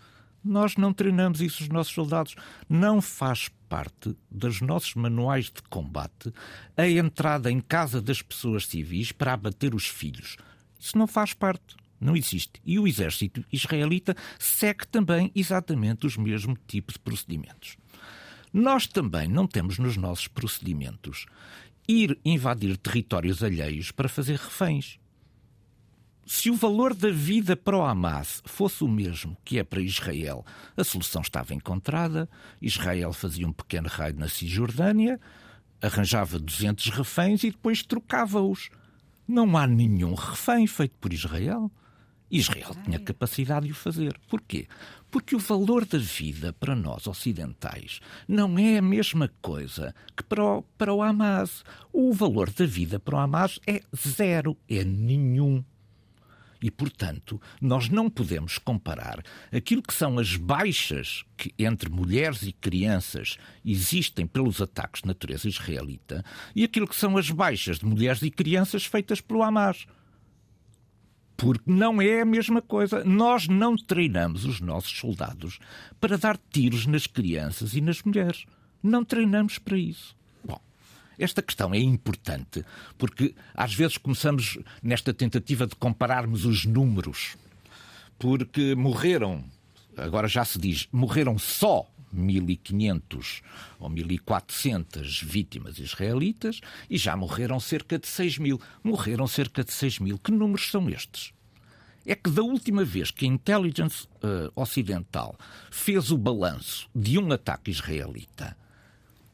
F: Nós não treinamos isso os nossos soldados. Não faz parte dos nossos manuais de combate a entrada em casa das pessoas civis para abater os filhos. Isso não faz parte. Não existe. E o exército israelita segue também exatamente os mesmos tipos de procedimentos. Nós também não temos nos nossos procedimentos ir invadir territórios alheios para fazer reféns. Se o valor da vida para o Hamas fosse o mesmo que é para Israel, a solução estava encontrada. Israel fazia um pequeno raid na Cisjordânia, arranjava 200 reféns e depois trocava-os. Não há nenhum refém feito por Israel. Israel tinha capacidade de o fazer. Porquê? Porque o valor da vida para nós ocidentais não é a mesma coisa que para o, para o Hamas. O valor da vida para o Hamas é zero, é nenhum. E, portanto, nós não podemos comparar aquilo que são as baixas que entre mulheres e crianças existem pelos ataques de natureza israelita e aquilo que são as baixas de mulheres e crianças feitas pelo Hamas porque não é a mesma coisa. Nós não treinamos os nossos soldados para dar tiros nas crianças e nas mulheres. Não treinamos para isso. Bom, esta questão é importante porque às vezes começamos nesta tentativa de compararmos os números. Porque morreram, agora já se diz, morreram só 1.500 ou 1.400 vítimas israelitas e já morreram cerca de 6 mil. Morreram cerca de 6 mil. Que números são estes? É que da última vez que a intelligence uh, ocidental fez o balanço de um ataque israelita,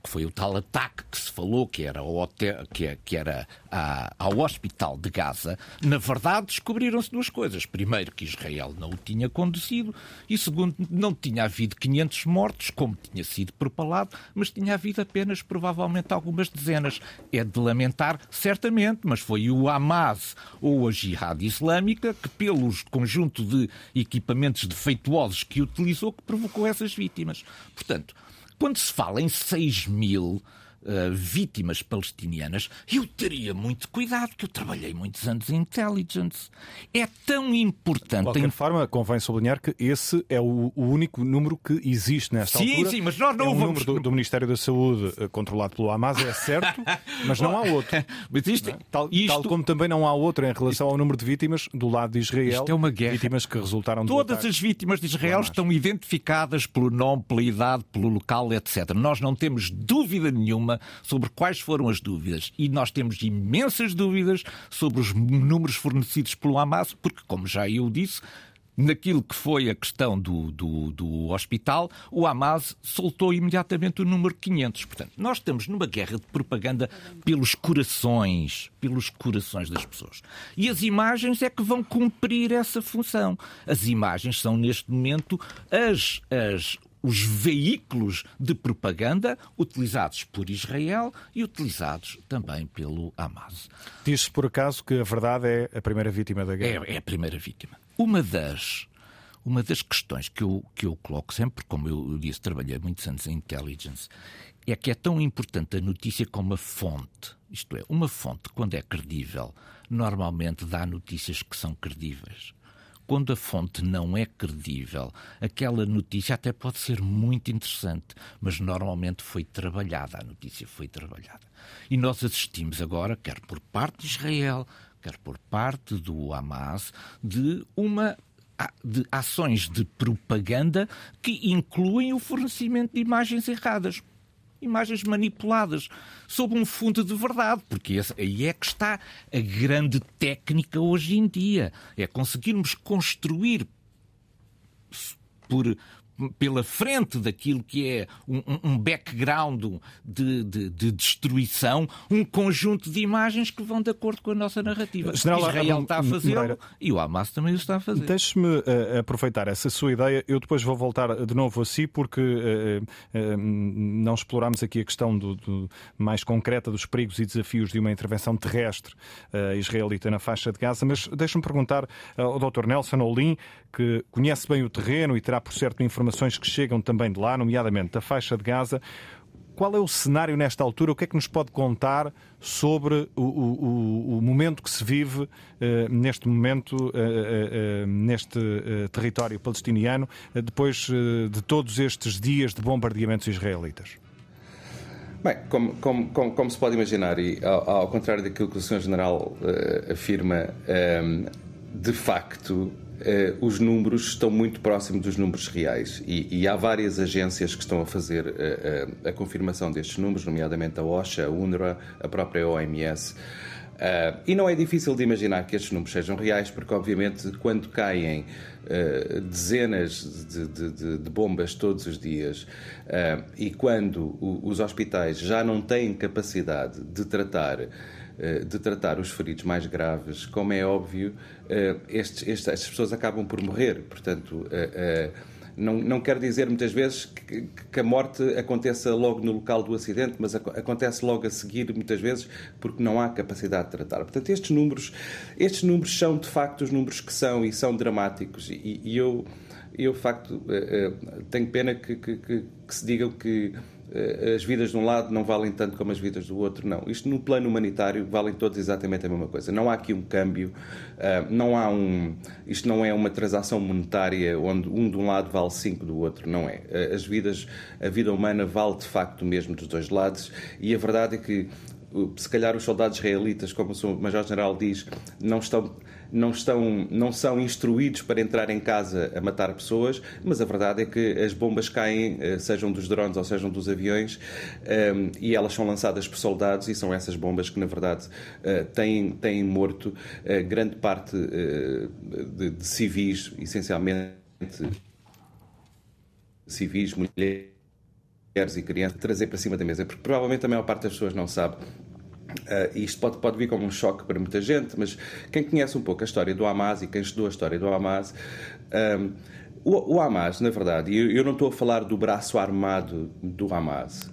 F: que foi o tal ataque que se falou, que era, ao, hotel, que, que era a, ao hospital de Gaza, na verdade descobriram-se duas coisas. Primeiro, que Israel não o tinha conduzido, e segundo, não tinha havido 500 mortos, como tinha sido propalado, mas tinha havido apenas, provavelmente, algumas dezenas. É de lamentar, certamente, mas foi o Hamas ou a Jihad Islâmica que, pelos conjunto de equipamentos defeituosos que utilizou, que provocou essas vítimas. Portanto, quando se fala em 6 mil uh, vítimas palestinianas, eu teria muito cuidado, porque eu trabalhei muitos anos em intelligence. É tão importante. De
B: qualquer forma, convém sublinhar que esse é o, o único número que existe nesta
F: sim,
B: altura.
F: Sim, sim, mas nós não
B: é
F: um
B: vamos... número do, do, Ministério da Saúde uh, controlado pelo Hamas, é certo, mas não há outro.
F: mas isto,
B: é? tal, isto... tal, como também não há outro em relação ao número de vítimas do lado de Israel.
F: Isto é uma guerra.
B: Vítimas que resultaram
F: Todas as vítimas de Israel estão identificadas pelo nome, pela idade, pelo local, etc. Nós não temos dúvida nenhuma sobre quais foram as dúvidas. E nós temos imensas dúvidas sobre os números fornecidos pelo Hamas, porque, como já eu disse, naquilo que foi a questão do, do, do, hospital, o Hamas soltou imediatamente o número 500. Portanto, nós estamos numa guerra de propaganda pelos corações, pelos corações das pessoas. E as imagens é que vão cumprir essa função. As imagens são, neste momento, as, as, os veículos de propaganda utilizados por Israel e utilizados também pelo Hamas.
B: Diz-se por acaso que a verdade é a primeira vítima da guerra?
F: É, é a primeira vítima. Uma das, uma das questões que eu, que eu coloco sempre, como eu disse, trabalhei muitos anos em intelligence, é que é tão importante a notícia como a fonte. Isto é, uma fonte, quando é credível, normalmente dá notícias que são credíveis quando a fonte não é credível, aquela notícia até pode ser muito interessante, mas normalmente foi trabalhada, a notícia foi trabalhada. E nós assistimos agora, quer por parte de Israel, quer por parte do Hamas, de uma de ações de propaganda que incluem o fornecimento de imagens erradas imagens manipuladas sob um fundo de verdade, porque aí é que está a grande técnica hoje em dia. É conseguirmos construir por, pela frente daquilo que é um, um background de, de, de, destruição, um conjunto de imagens que vão de acordo com a nossa narrativa. General, Israel está a fazê-lo e o Hamas também o está a fazer.
B: Deixe-me uh, aproveitar essa sua ideia. Eu depois vou voltar de novo a si, porque uh, uh, não explorámos aqui a questão do, do, mais concreta dos perigos e desafios de uma intervenção terrestre israelita na faixa de Gaza, mas deixe-me perguntar ao Dr. Nelson Olim, que conhece bem o terreno e terá, por certo, informações que chegam também de lá, nomeadamente da faixa de Gaza. Qual é o cenário nesta altura? O que é que nos pode contar sobre o, o, o momento que se vive uh, neste momento, uh, uh, neste território palestiniano, depois de todos estes dias de bombardeamentos israelitas?
G: Bem, como, como, como, como, se pode imaginar, e ao, ao, contrário daquilo que o Sr. General afirma, um, de facto, Uh, os números estão muito próximos dos números reais e, e há várias agências que estão a fazer uh, uh, a confirmação destes números, nomeadamente a OSHA, a UNRWA, a própria OMS. e não é difícil de imaginar que estes números sejam reais, porque, obviamente, quando caem dezenas de, de, de, de, bombas todos os dias e quando o, os hospitais já não têm capacidade de tratar eh, de tratar os feridos mais graves, como é óbvio, eh, estes, estes, estas pessoas acabam por morrer. Portanto, eh, não, não quer dizer muitas vezes que, que, a morte aconteça logo no local do acidente, mas acontece logo a seguir, muitas vezes, porque não há capacidade de tratar. Portanto, estes números, estes números são de facto os números que são e são dramáticos. E, e eu, eu, de facto, tenho pena que, que, que se digam que eh, as vidas de um lado não valem tanto como as vidas do outro, não. Isto no plano humanitário valem todos exatamente a mesma coisa. Não há aqui um câmbio, eh, não há um. Isto não é uma transação monetária onde um de um lado vale cinco do outro, não é. Eh, as vidas, a vida humana vale de facto mesmo dos dois lados e a verdade é que se calhar os soldados israelitas, como o Major-General diz, não estão não, estão, não são instruídos para entrar em casa a matar pessoas, mas a verdade é que as bombas caem, eh, sejam dos drones ou sejam dos aviões, ehm, e elas são lançadas por soldados, e são essas bombas que, na verdade, eh, têm, têm morto eh, grande parte de, de civis, essencialmente civis, mulheres e crianças, trazer para cima da mesa, porque provavelmente a maior parte das pessoas não sabe. Uh, isto pode, pode vir como um choque para muita gente, mas quem conhece um pouco a história do Hamas e quem estudou a história do Hamas, um, o, o, Hamas, na verdade, eu, eu, não estou a falar do braço armado do Hamas.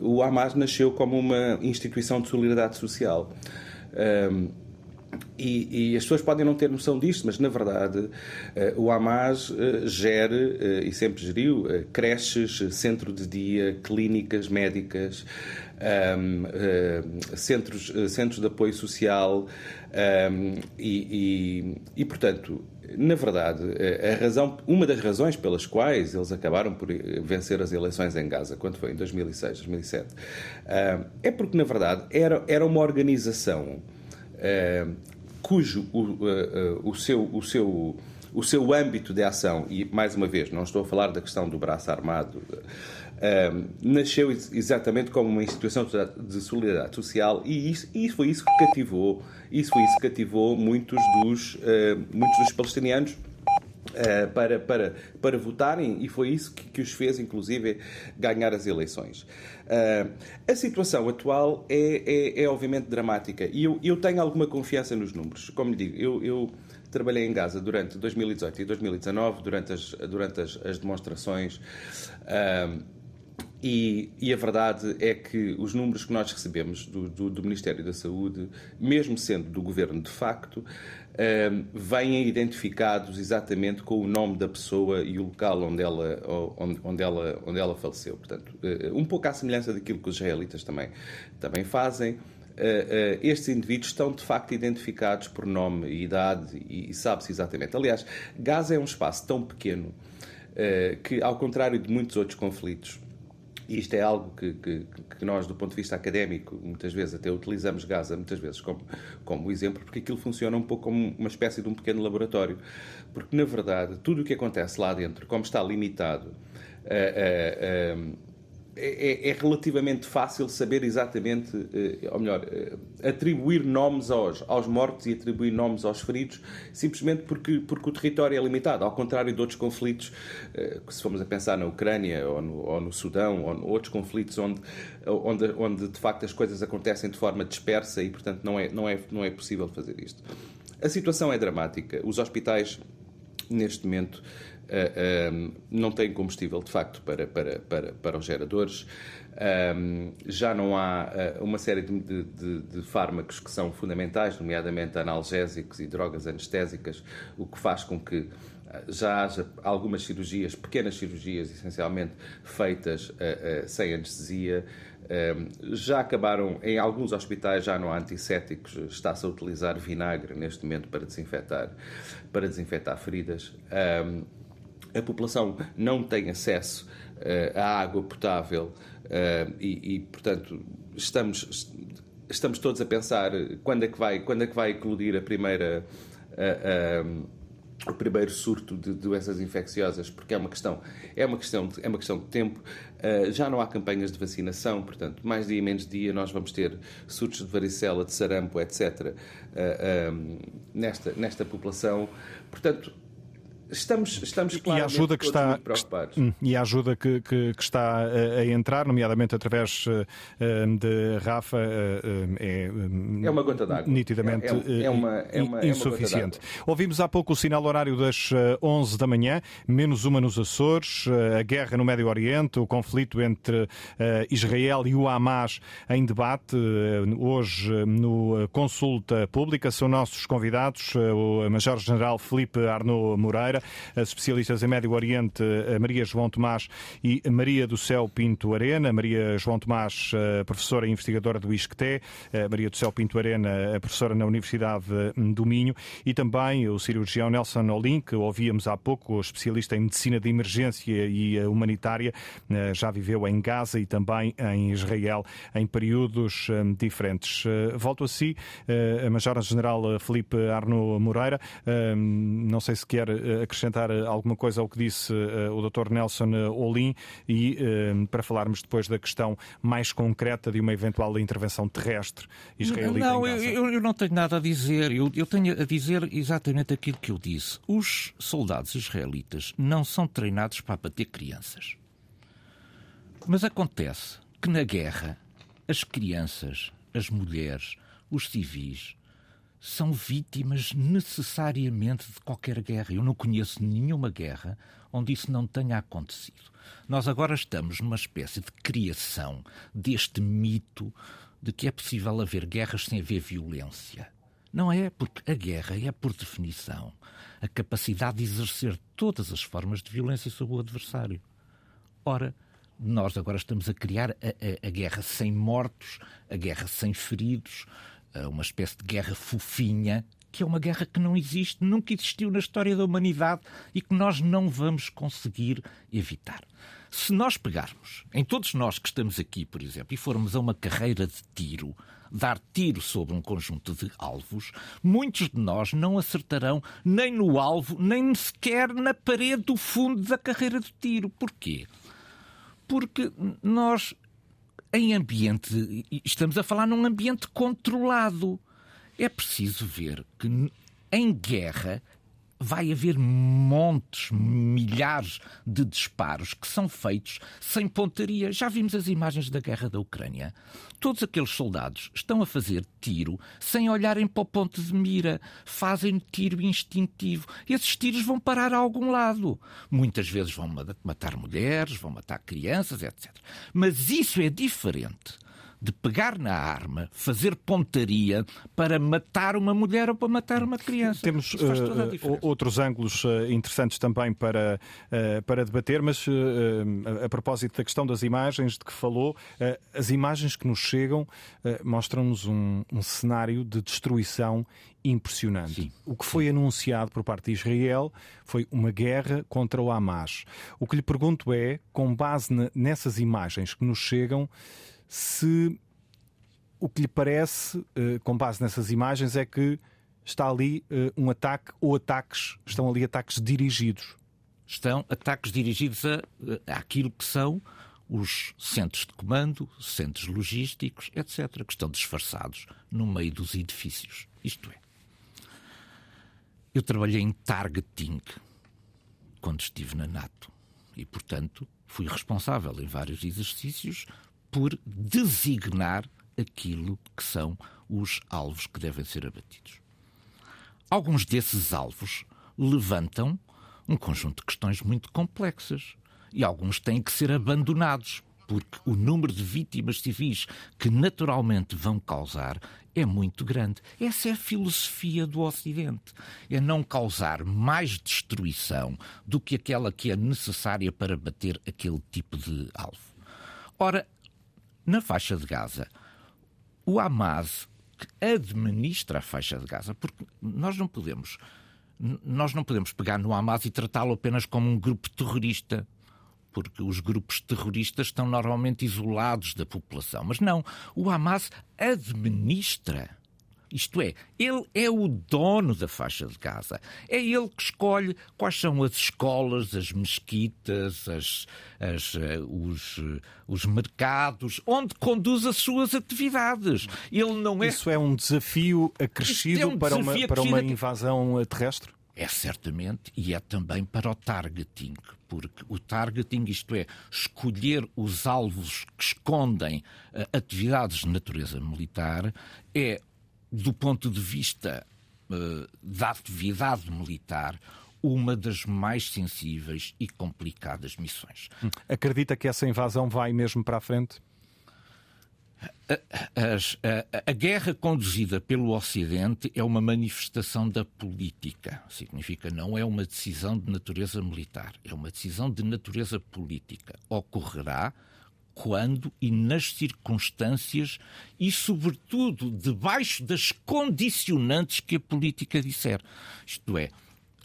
G: Uh, o Hamas nasceu como uma instituição de solidariedade social. Um, e, e, as pessoas podem não ter noção disto, mas na verdade uh, o Hamas gere e sempre geriu creches, centro de dia, clínicas médicas, um, centros, centros de apoio social um, e, e, e, portanto, na verdade, a razão, uma das razões pelas quais eles acabaram por vencer as eleições em Gaza, quando foi em 2006, 2007, é porque, na verdade, era, era uma organização cujo o, o, seu, o, seu, o seu âmbito de ação, e mais uma vez, não estou a falar da questão do braço armado, uh, nasceu exatamente como uma instituição de solidariedade social e isso, foi isso que cativou, isso foi isso que cativou muitos dos, muitos dos palestinianos Uh, para, para, para votarem e foi isso que, que os fez, inclusive, ganhar as eleições. Uh, a situação atual é, é, é, obviamente dramática e eu, eu tenho alguma confiança nos números. Como lhe digo, eu, eu trabalhei em Gaza durante 2018 e 2019, durante as, durante as, as demonstrações. Uh, e, e, a verdade é que os números que nós recebemos do, do, do Ministério da Saúde, mesmo sendo do governo de facto, uh, vêm identificados exatamente com o nome da pessoa e o local onde ela, onde, onde ela, onde ela faleceu. Portanto, uh, um pouco à semelhança daquilo que os israelitas também, também fazem. Uh, uh, estes indivíduos estão de facto identificados por nome e idade e, e sabe-se exatamente. Aliás, Gaza é um espaço tão pequeno uh, que, ao contrário de muitos outros conflitos, e isto é algo que, que, que, nós, do ponto de vista académico, muitas vezes até utilizamos Gaza, muitas vezes como, como exemplo, porque aquilo funciona um pouco como uma espécie de um pequeno laboratório. Porque, na verdade, tudo o que acontece lá dentro, como está limitado a, a é, é, é, relativamente fácil saber exatamente, eh, ou melhor, eh, atribuir nomes aos, aos mortos e atribuir nomes aos feridos, simplesmente porque, porque o território é limitado, ao contrário de outros conflitos, eh, se formos a pensar na Ucrânia ou no, ou no Sudão, ou outros conflitos onde, onde, onde de facto as coisas acontecem de forma dispersa e, portanto, não é, não é, não é possível fazer isto. A situação é dramática. Os hospitais, neste momento, uh, não tem combustível de facto para, para, para, para os geradores. Um, já não há uh, uma série de, de, de, fármacos que são fundamentais, nomeadamente analgésicos e drogas anestésicas, o que faz com que já haja algumas cirurgias, pequenas cirurgias, essencialmente feitas uh, sem anestesia. já acabaram, em alguns hospitais já não há antissépticos, está-se a utilizar vinagre neste momento para desinfetar, para desinfetar feridas a população não tem acesso uh, à água potável uh, e, e, portanto, estamos, estamos todos a pensar quando é que vai, quando é que vai eclodir a primeira. Uh, o primeiro surto de doenças infecciosas, porque é uma questão, é uma questão, de, é uma questão de tempo. Uh, já não há campanhas de vacinação, portanto, mais dia menos dia nós vamos ter surtos de varicela, de sarampo, etc. Uh, um, nesta, nesta população. Portanto, Estamos, estamos
B: e a ajuda que está
G: preocupados.
B: Hum, e a ajuda que, que, que está a, a, entrar, nomeadamente através uh, de Rafa,
G: é, é uma gota d'água.
B: Nitidamente
G: é, é, uma, é uma,
B: insuficiente. Ouvimos há pouco o sinal horário das 11 da manhã, menos uma nos Açores, a guerra no Médio Oriente, o conflito entre Israel e o Hamas em debate. Hoje, no Consulta Pública, são nossos convidados o Major-General Felipe Arnaud Moreira as especialistas em Médio Oriente, Maria João Tomás e Maria do Céu Pinto Arena. Maria João Tomás, professora e investigadora do ISCTE, Maria do Céu Pinto Arena, professora na Universidade do Minho, e também o cirurgião Nelson Olim, que ouvíamos há pouco, especialista em medicina de emergência e humanitária, já viveu em Gaza e também em Israel em períodos diferentes. Volto a si, a Major-General Felipe Arno Moreira. Não sei se quer acrescentar eh, alguma coisa ao que disse eh, o Dr. Nelson eh, Olim e para falarmos depois da questão mais concreta de uma eventual intervenção terrestre israelita
F: não. Eu, eu não tenho nada a dizer. Eu, eu tenho a dizer exatamente aquilo que eu disse. Os soldados israelitas não são treinados para bater crianças. Mas acontece que na guerra as crianças, as mulheres, os civis são vítimas necessariamente de qualquer guerra. Eu não conheço nenhuma guerra onde isso não tenha acontecido. Nós agora estamos numa espécie de criação deste mito de que é possível haver guerras sem haver violência. Não é, porque a guerra é, por definição, a capacidade de exercer todas as formas de violência sobre o adversário. Ora, nós agora estamos a criar a, a, a guerra sem mortos, a guerra sem feridos, uma espécie de guerra fofinha, que é uma guerra que não existe, nunca existiu na história da humanidade e que nós não vamos conseguir evitar. Se nós pegarmos, em todos nós que estamos aqui, por exemplo, e formos a uma carreira de tiro, dar tiro sobre um conjunto de alvos, muitos de nós não acertarão nem no alvo, nem sequer na parede do fundo da carreira de tiro. Porquê? Porque nós em ambiente, estamos a falar num ambiente controlado. É preciso ver que em guerra vai haver montes, milhares de disparos que são feitos sem pontaria. Já vimos as imagens da guerra da Ucrânia. Todos aqueles soldados estão a fazer tiro sem olharem para o ponto de mira. Fazem tiro instintivo. Esses tiros vão parar a algum lado. Muitas vezes vão matar mulheres, vão matar crianças, etc. Mas isso é diferente de pegar na arma, fazer pontaria para matar uma mulher ou para matar uma criança.
B: Temos uh, outros ângulos uh, interessantes também para, uh, para debater, mas a propósito da questão das imagens de que falou, as imagens que nos chegam mostram-nos um, um cenário de destruição impressionante. Sim. O que foi anunciado por parte de Israel foi uma guerra contra o Hamas. O que lhe pergunto é, com base nessas imagens que nos chegam, se o que lhe parece, eh, com base nessas imagens, é que está ali eh, um ataque ou ataques, estão ali ataques dirigidos.
F: Estão ataques dirigidos a, a aquilo que são os centros de comando, centros logísticos, etc., que estão disfarçados no meio dos edifícios. Isto é, eu trabalhei em targeting quando estive na NATO e, portanto, fui responsável em vários exercícios por designar aquilo que são os alvos que devem ser abatidos. Alguns desses alvos levantam um conjunto de questões muito complexas e alguns têm que ser abandonados porque o número de vítimas civis que naturalmente vão causar é muito grande. Essa é a filosofia do Ocidente. É não causar mais destruição do que aquela que é necessária para bater aquele tipo de alvo. Ora, na faixa de Gaza, o Hamas que administra a faixa de Gaza, porque nós não podemos nós não podemos pegar no Hamas e tratá-lo apenas como um grupo terrorista, porque os grupos terroristas estão normalmente isolados da população. Mas não, o Hamas administra isto é, ele é o dono da faixa de Gaza. É ele que escolhe quais são as escolas, as mesquitas, as, as, eh, os, eh, os mercados, onde conduz as suas atividades. Ele não é...
B: Isso é um desafio acrescido é um para, desafio uma, para uma invasão terrestre?
F: É certamente, e é também para o targeting, porque o targeting, isto é, escolher os alvos que escondem uh, atividades de natureza militar, é do ponto de vista uh, da atividade militar, uma das mais sensíveis e complicadas missões.
B: Acredita que essa invasão vai mesmo para a frente?
F: A, a, a, guerra conduzida pelo Ocidente é uma manifestação da política. Significa não é uma decisão de natureza militar, é uma decisão de natureza política. Ocorrerá quando e nas circunstâncias e, sobretudo, debaixo das condicionantes que a política disser. Isto é,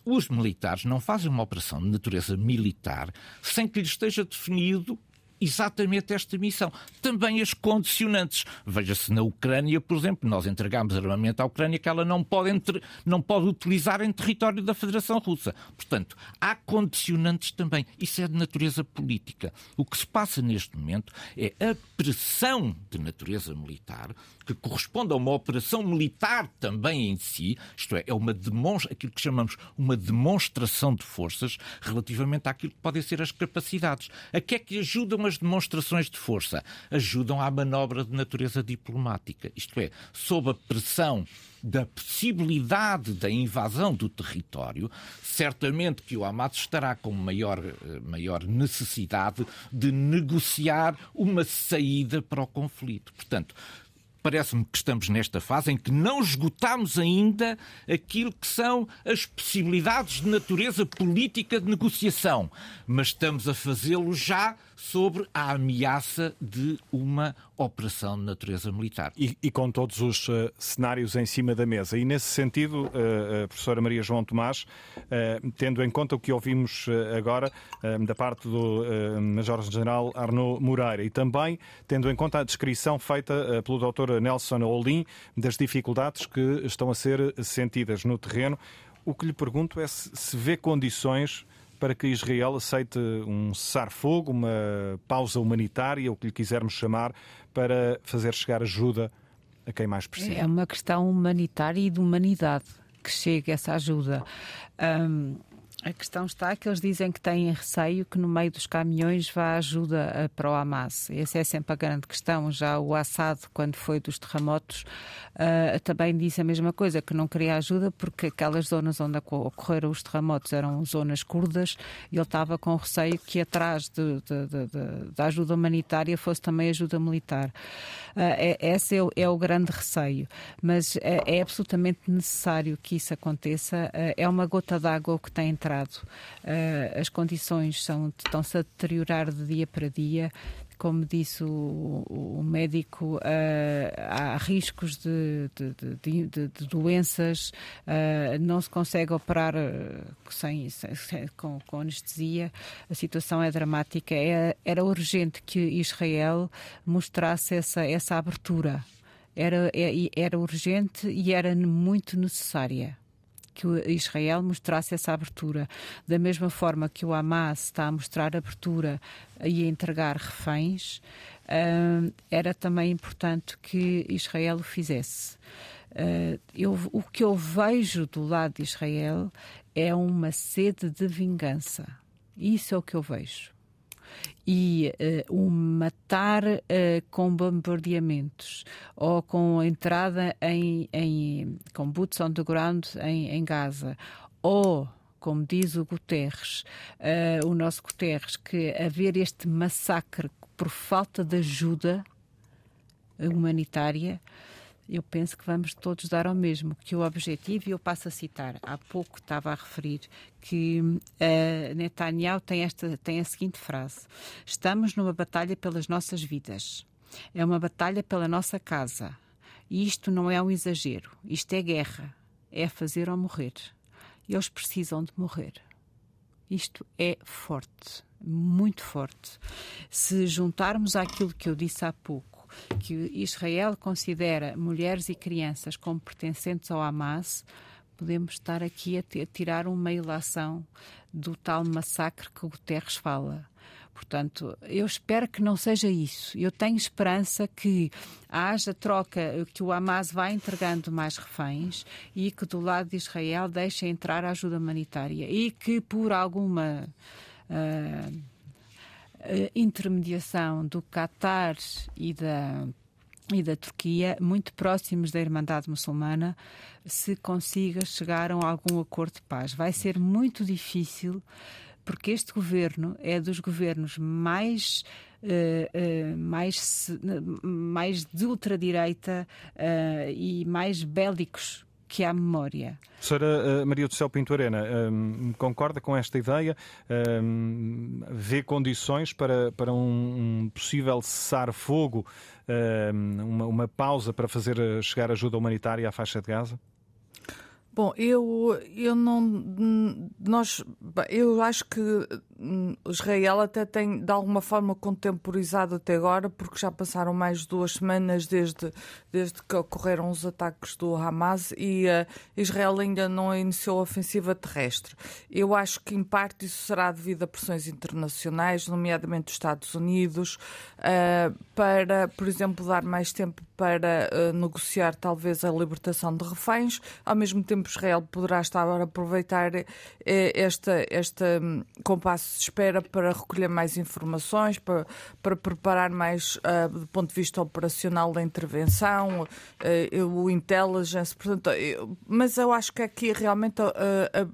F: os militares não fazem uma operação de natureza militar sem que lhes esteja definido exatamente esta missão. Também as condicionantes. Veja-se na Ucrânia, por exemplo, nós entregamos armamento à Ucrânia que ela não pode, entre... não pode utilizar em território da Federação Russa. Portanto, há condicionantes também. Isso é de natureza política. O que se passa neste momento é a pressão de natureza militar que corresponde a uma operação militar também em si, isto é, é uma demonstra, aquilo que chamamos uma demonstração de forças relativamente àquilo que podem ser as capacidades. A que é que ajudam as demonstrações de força ajudam à manobra de natureza diplomática. Isto é, sob a pressão da possibilidade da invasão do território, certamente que o Hamas estará com maior, eh, maior necessidade de negociar uma saída para o conflito. Portanto, parece-me que estamos nesta fase em que não esgotamos ainda aquilo que são as possibilidades de natureza política de negociação, mas estamos a fazê-lo já sobre a ameaça de uma operação de natureza militar.
B: E, e com todos os uh, cenários em cima da mesa. E nesse sentido, uh, professora Maria João Tomás, uh, tendo em conta o que ouvimos agora da parte do Major-General Arnaud Moreira e também tendo em conta a descrição feita pelo Dr. Nelson Olim das dificuldades que estão a ser sentidas no terreno, o que lhe pergunto é se, se vê condições para que Israel aceite um cessar-fogo, uma pausa humanitária, o que lhe quisermos chamar, para fazer chegar ajuda a quem mais precisa?
E: É uma questão humanitária e de humanidade que chegue essa ajuda. Um, a questão está que eles dizem que têm receio que no meio dos caminhões vá ajuda eh, para o Hamas. Essa é sempre a grande questão. Já o Assad, quando foi dos terremotos, uh, também disse a mesma coisa, que não queria ajuda porque aquelas zonas onde ocorreram os terremotos eram zonas curdas e ele estava com receio que atrás da ajuda humanitária fosse também ajuda militar. Uh, é, esse é o, é o, grande receio. Mas é, é absolutamente necessário que isso aconteça. Uh, é uma gota d'água que tem entrado. Uh, as condições estão-se a deteriorar de dia para dia. Como disse o, o médico, uh, há riscos de, de, de, de doenças, uh, não se consegue operar sem, sem, com, com, anestesia, a situação é dramática. É, era urgente que Israel mostrasse essa, essa abertura. Era, é, era urgente e era muito necessária que Israel mostrasse essa abertura. Da mesma forma que o Hamas está a mostrar abertura e a entregar reféns, uh, era também importante que Israel o fizesse. Uh, eu, o que eu vejo do lado de Israel é uma sede de vingança. Isso é o que eu vejo e uh, o matar uh, com bombardeamentos ou com entrada em, em com boots on the ground em, em Gaza. Ou como diz o Guterres, uh, o nosso Guterres, que haver este massacre por falta de ajuda humanitária eu penso que vamos todos dar ao mesmo, que o objetivo, e eu passo a citar, há pouco estava a referir que uh, Netanyahu tem, esta, tem a seguinte frase: Estamos numa batalha pelas nossas vidas, é uma batalha pela nossa casa. E isto não é um exagero, isto é guerra, é fazer ou morrer. Eles precisam de morrer. Isto é forte, muito forte. Se juntarmos àquilo que eu disse há pouco, que Israel considera mulheres e crianças como pertencentes ao Hamas, podemos estar aqui a, tirar uma ilação do tal massacre que o Guterres fala. Portanto, eu espero que não seja isso. Eu tenho esperança que haja troca, que o Hamas vá entregando mais reféns e que do lado de Israel deixe entrar a ajuda humanitária e que por alguma. Uh, intermediação do Qatar e da e da Turquia, muito próximos da Irmandade Muçulmana, se consiga chegar a algum acordo de paz. Vai ser muito difícil, porque este governo é dos governos mais. Uh, uh, mais, mais de ultradireita uh, e mais bélicos que há memória.
B: Professora uh, Maria do Céu Pinto Arena, um, concorda com esta ideia? Um, vê condições para, para um, um possível cessar-fogo, uma, uma pausa para fazer eh, chegar ajuda humanitária à faixa de Gaza?
D: Bom, eu, eu não. Nós, eu acho que Israel até tem, de alguma forma, contemporizado até agora, porque já passaram mais de duas semanas desde, desde que ocorreram os ataques do Hamas e uh, Israel ainda não iniciou a ofensiva terrestre. Eu acho que, em parte, isso será devido a pressões internacionais, nomeadamente dos Estados Unidos, uh, para, por exemplo, dar mais tempo para uh, negociar, talvez, a libertação de reféns, ao mesmo tempo Israel poderá estar a aproveitar eh, esta, esta hum, compasso se espera para recolher mais informações, para, para preparar mais uh, do ponto de vista operacional da intervenção, uh, o intelligence, portanto, eu, mas eu acho que aqui realmente uh,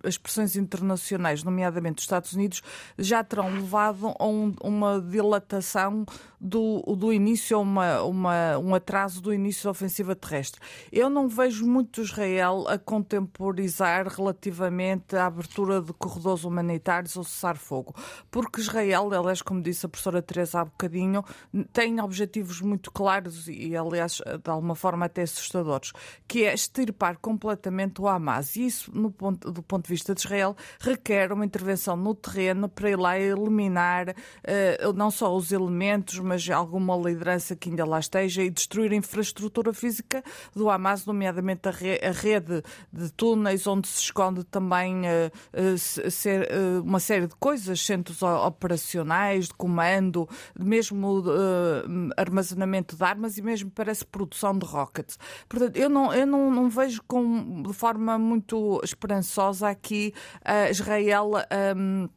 D: as pressões internacionais, nomeadamente os Estados Unidos, já terão levado a um, uma dilatação do, do início, uma, uma, um atraso do início da ofensiva terrestre. Eu não vejo muito Israel a contemporizar relativamente à abertura de corredores humanitários ou cessar fogo, porque Israel, aliás, como disse a professora Teresa há bocadinho, tem objetivos muito claros e, aliás, de alguma forma até assustadores, que é extirpar completamente o Hamas. E isso, no ponto, do ponto de vista de Israel, requer uma intervenção no terreno para ir lá eliminar uh, não só os elementos, mas alguma liderança que ainda lá esteja e destruir a infraestrutura física do Hamas, nomeadamente a, rede de túneis onde se esconde também uh, uh, ser, uma série de coisas, centros operacionais, de comando, mesmo armazenamento de armas e mesmo parece produção de rockets. Portanto, eu não, eu não, não vejo com, de forma muito esperançosa aqui Israel. Um,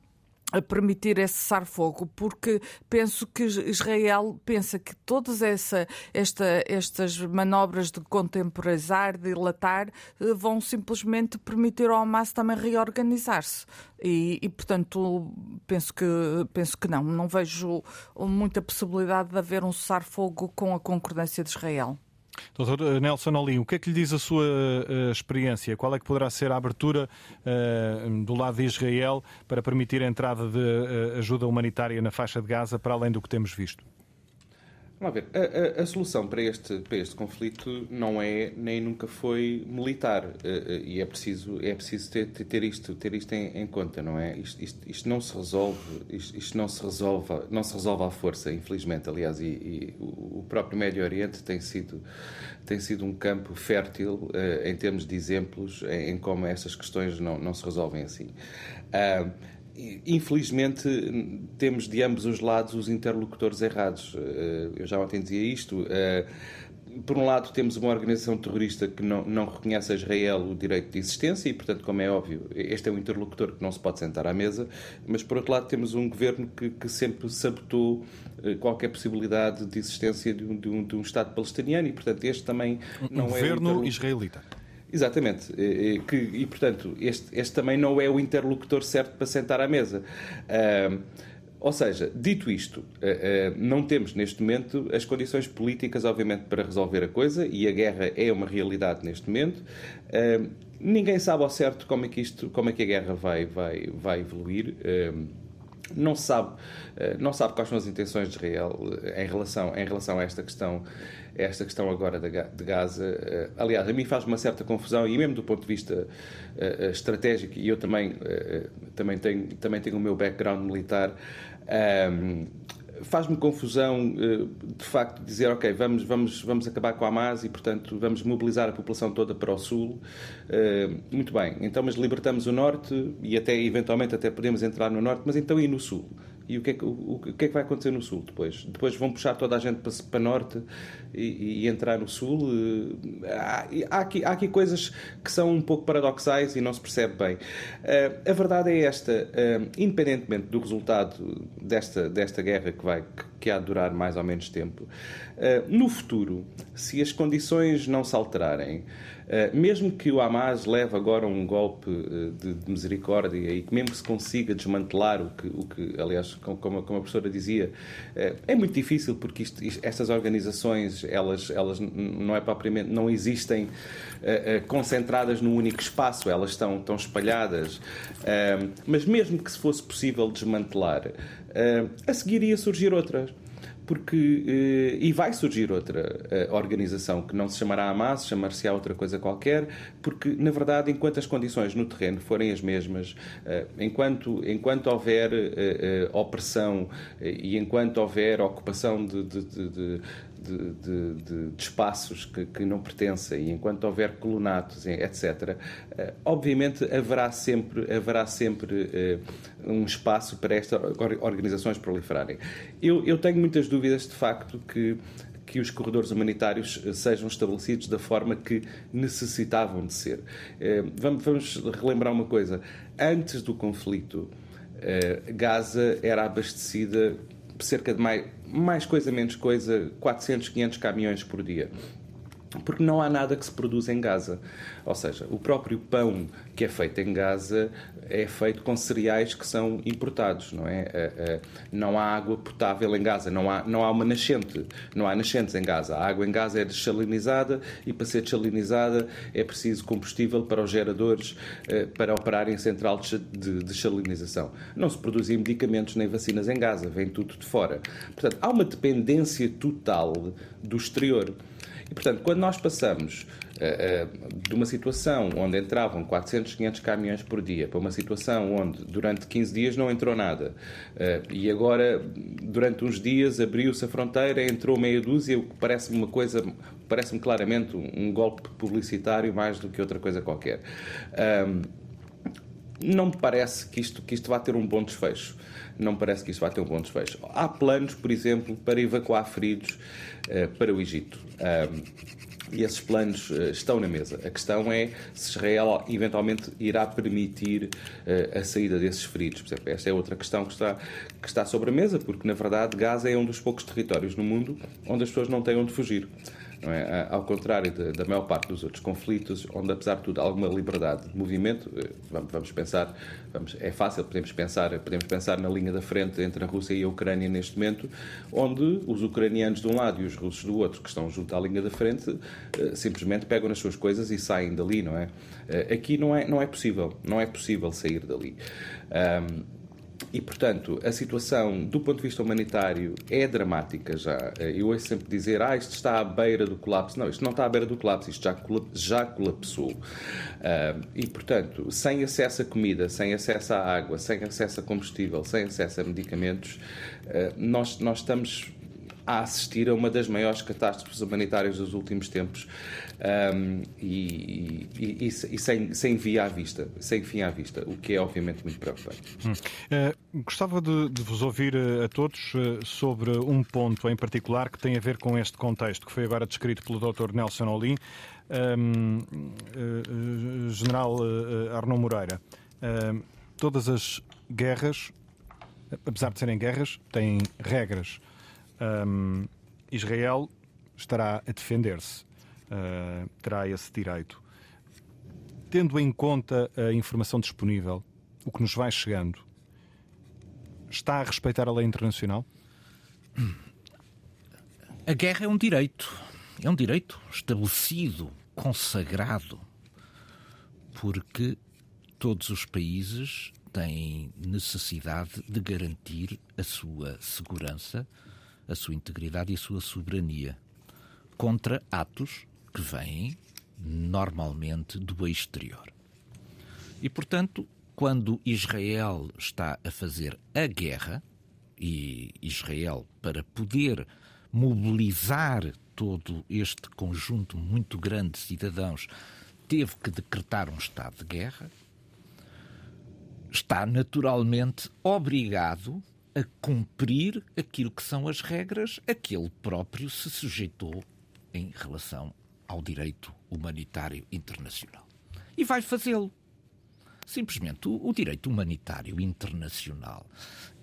D: a permitir esse cessar-fogo, porque penso que Israel pensa que todas essa, esta, estas manobras de contemporizar, dilatar, eh, vão simplesmente permitir ao Hamas também reorganizar-se. E, e, portanto, penso que, penso que não. Não vejo muita possibilidade de haver um cessar-fogo com a concordância de Israel.
B: Doutor eh, Nelson Olim, o que é que lhe diz a sua uh, experiência? Qual é que poderá ser a abertura uh, do lado de Israel para permitir a entrada de uh, ajuda humanitária na faixa de Gaza, para além do que temos visto?
G: Vamos ver, a, a, a, solução para este, para este conflito não é nem nunca foi militar e é preciso, é preciso ter, ter isto, ter isto em, em conta, não é? Isto, isto, isto, não se resolve, isto, isto, não se resolve, não se resolve à força, infelizmente. Aliás, e, e o próprio Médio Oriente tem sido tem sido um campo fértil uh, em termos de exemplos em, em, como essas questões não, não se resolvem assim. Uh, infelizmente temos de ambos os lados os interlocutores errados. Uh, eu já ontem dizia isto por um lado, temos uma organização terrorista que não, não reconhece a Israel o direito de existência e, portanto, como é óbvio, este é um interlocutor que não se pode sentar à mesa, mas, por outro lado, temos um governo que, que sempre sabotou eh, qualquer possibilidade de existência de um, de um, de um Estado palestiniano e, portanto, este também não
B: um é. Governo israelita.
G: Exatamente. E, que, e portanto, este, este também não é o interlocutor certo para sentar à mesa. Uh, ou seja, dito isto, eh, eh, não temos neste momento as condições políticas, obviamente, para resolver a coisa e a guerra é uma realidade neste momento. Eh, ninguém sabe ao certo como é que, isto, como é que a guerra vai, vai, vai evoluir. Não sabe, não sabe quais são as intenções de Israel em relação, em relação a esta questão esta questão agora de Gaza. Aliás, a mim faz uma certa confusão, e mesmo do ponto de vista estratégico, e eu também, também, tenho, também tenho o meu background militar, um, Faz-me confusão, eh, de facto, dizer, ok, vamos, vamos, vamos acabar com a Hamas e, portanto, vamos mobilizar a população toda para o Sul. Muito bem, então, mas libertamos o Norte e até, eventualmente, até podemos entrar no Norte, mas então e no Sul? E o que, é que, o, o, que é que vai acontecer no Sul depois? Depois vão puxar toda a gente para, para Norte e, e, entrar no Sul? Eh, há, há, aqui, há aqui coisas que são um pouco paradoxais e não se percebe bem. Uh, a verdade é esta, uh, independentemente do resultado desta, desta guerra que, vai, que, há de durar mais ou menos tempo, no futuro, se as condições não se alterarem, eh, mesmo que o Hamas leve agora um golpe eh, de, misericórdia e que mesmo que se consiga desmantelar o que, o que aliás, como, como a professora dizia, eh, é muito difícil porque isto, isto, estas organizações, elas, elas não é propriamente, não existem concentradas num único espaço, elas estão, estão espalhadas. mas mesmo que se fosse possível desmantelar, a seguir ia surgir outras porque eh, e vai surgir outra eh, organização que não se chamará Hamas, chamar-se-á outra coisa qualquer, porque na verdade, enquanto as condições no terreno forem as mesmas, eh, enquanto enquanto houver opressão e enquanto houver ocupação de, de, de, de, de, de, espaços que, que, não pertencem, e enquanto houver colonatos, etc., eh, obviamente haverá sempre, haverá sempre eh, um espaço para estas organizações proliferarem. Eu, eu tenho muitas dúvidas, de facto, que que os corredores humanitários eh, sejam estabelecidos da forma que necessitavam de ser. Vamos relembrar uma coisa. Antes do conflito, Gaza era abastecida cerca de mais, mais coisa menos coisa, 400, 500 caminhões por dia porque não há nada que se produza em Gaza. Ou seja, o próprio pão que é feito em Gaza é feito com cereais que são importados, não é? Eh, eh, não há água potável em Gaza, não há, não há uma nascente, não há nascentes em Gaza. A água em Gaza é desalinizada e para ser desalinizada é preciso combustível para os geradores eh, para operarem em central de desalinização. Não se produzem medicamentos nem vacinas em Gaza, vem tudo de fora. Portanto, há uma dependência total do exterior. E, portanto, quando nós passamos uh, uh, de uma situação onde entravam 400, 500 caminhões por dia para uma situação onde durante 15 dias não entrou nada uh, e agora, durante uns dias, abriu-se a fronteira, entrou meia dúzia, o que parece-me uma coisa, parece-me claramente um, um, golpe publicitário mais do que outra coisa qualquer. não me parece que isto, que isto vá ter um bom desfecho. Não parece que isto vá ter um bom desfecho. Há planos, por exemplo, para evacuar feridos para o Egito. E esses planos uh, estão na mesa. A questão é se Israel eventualmente irá permitir uh, a saída desses feridos. Por exemplo, esta é outra questão que está, que está sobre a mesa, porque na verdade Gaza é um dos poucos territórios no mundo onde as pessoas não têm onde fugir. É? Ao contrário de, da maior parte dos outros conflitos, onde apesar de tudo há alguma liberdade de movimento, eh, vamos, vamos pensar, vamos, é fácil, podemos pensar, podemos pensar na linha da frente entre a Rússia e a Ucrânia neste momento, onde os ucranianos de um lado e os russos do outro, que estão junto à linha da frente, eh, simplesmente pegam nas suas coisas e saem dali, não é? Eh, aqui não é, não é possível, não é possível sair dali. Um, e, portanto, a situação do ponto de vista humanitário é dramática já. Eu ouço sempre dizer, ah, isto está à beira do colapso. Não, isto não está à beira do colapso, isto já, já colapsou. Uh, e, portanto, sem acesso a comida, sem acesso à água, sem acesso a combustível, sem acesso a medicamentos, uh, nós, nós estamos a assistir a uma das maiores catástrofes humanitárias dos últimos tempos um, e, e, e, e, sem, sem via à vista, sem fim à vista, o que é obviamente muito preocupante. Hum.
B: Uh, gostava de, de, vos ouvir uh, a todos uh, sobre um ponto em particular que tem a ver com este contexto que foi agora descrito pelo Dr. Nelson Olim, um, General Arnaud Moreira. todas as guerras, apesar de serem guerras, têm regras. Um, Israel estará a defender-se uh, terá esse direito. Tendo em conta a informação disponível, o que nos vai chegando, está a respeitar a lei internacional?
F: A guerra é um direito. É um direito estabelecido, consagrado, porque todos os países têm necessidade de garantir a sua segurança, a sua integridade e a sua soberania contra atos que vêm normalmente do exterior. E, portanto, quando Israel está a fazer a guerra, e Israel, para poder mobilizar todo este conjunto muito grande de cidadãos, teve que decretar um estado de guerra, está naturalmente obrigado a cumprir aquilo que são as regras a que ele próprio se sujeitou em relação ao direito humanitário internacional. E vai fazê-lo. Simplesmente, o, o, direito humanitário internacional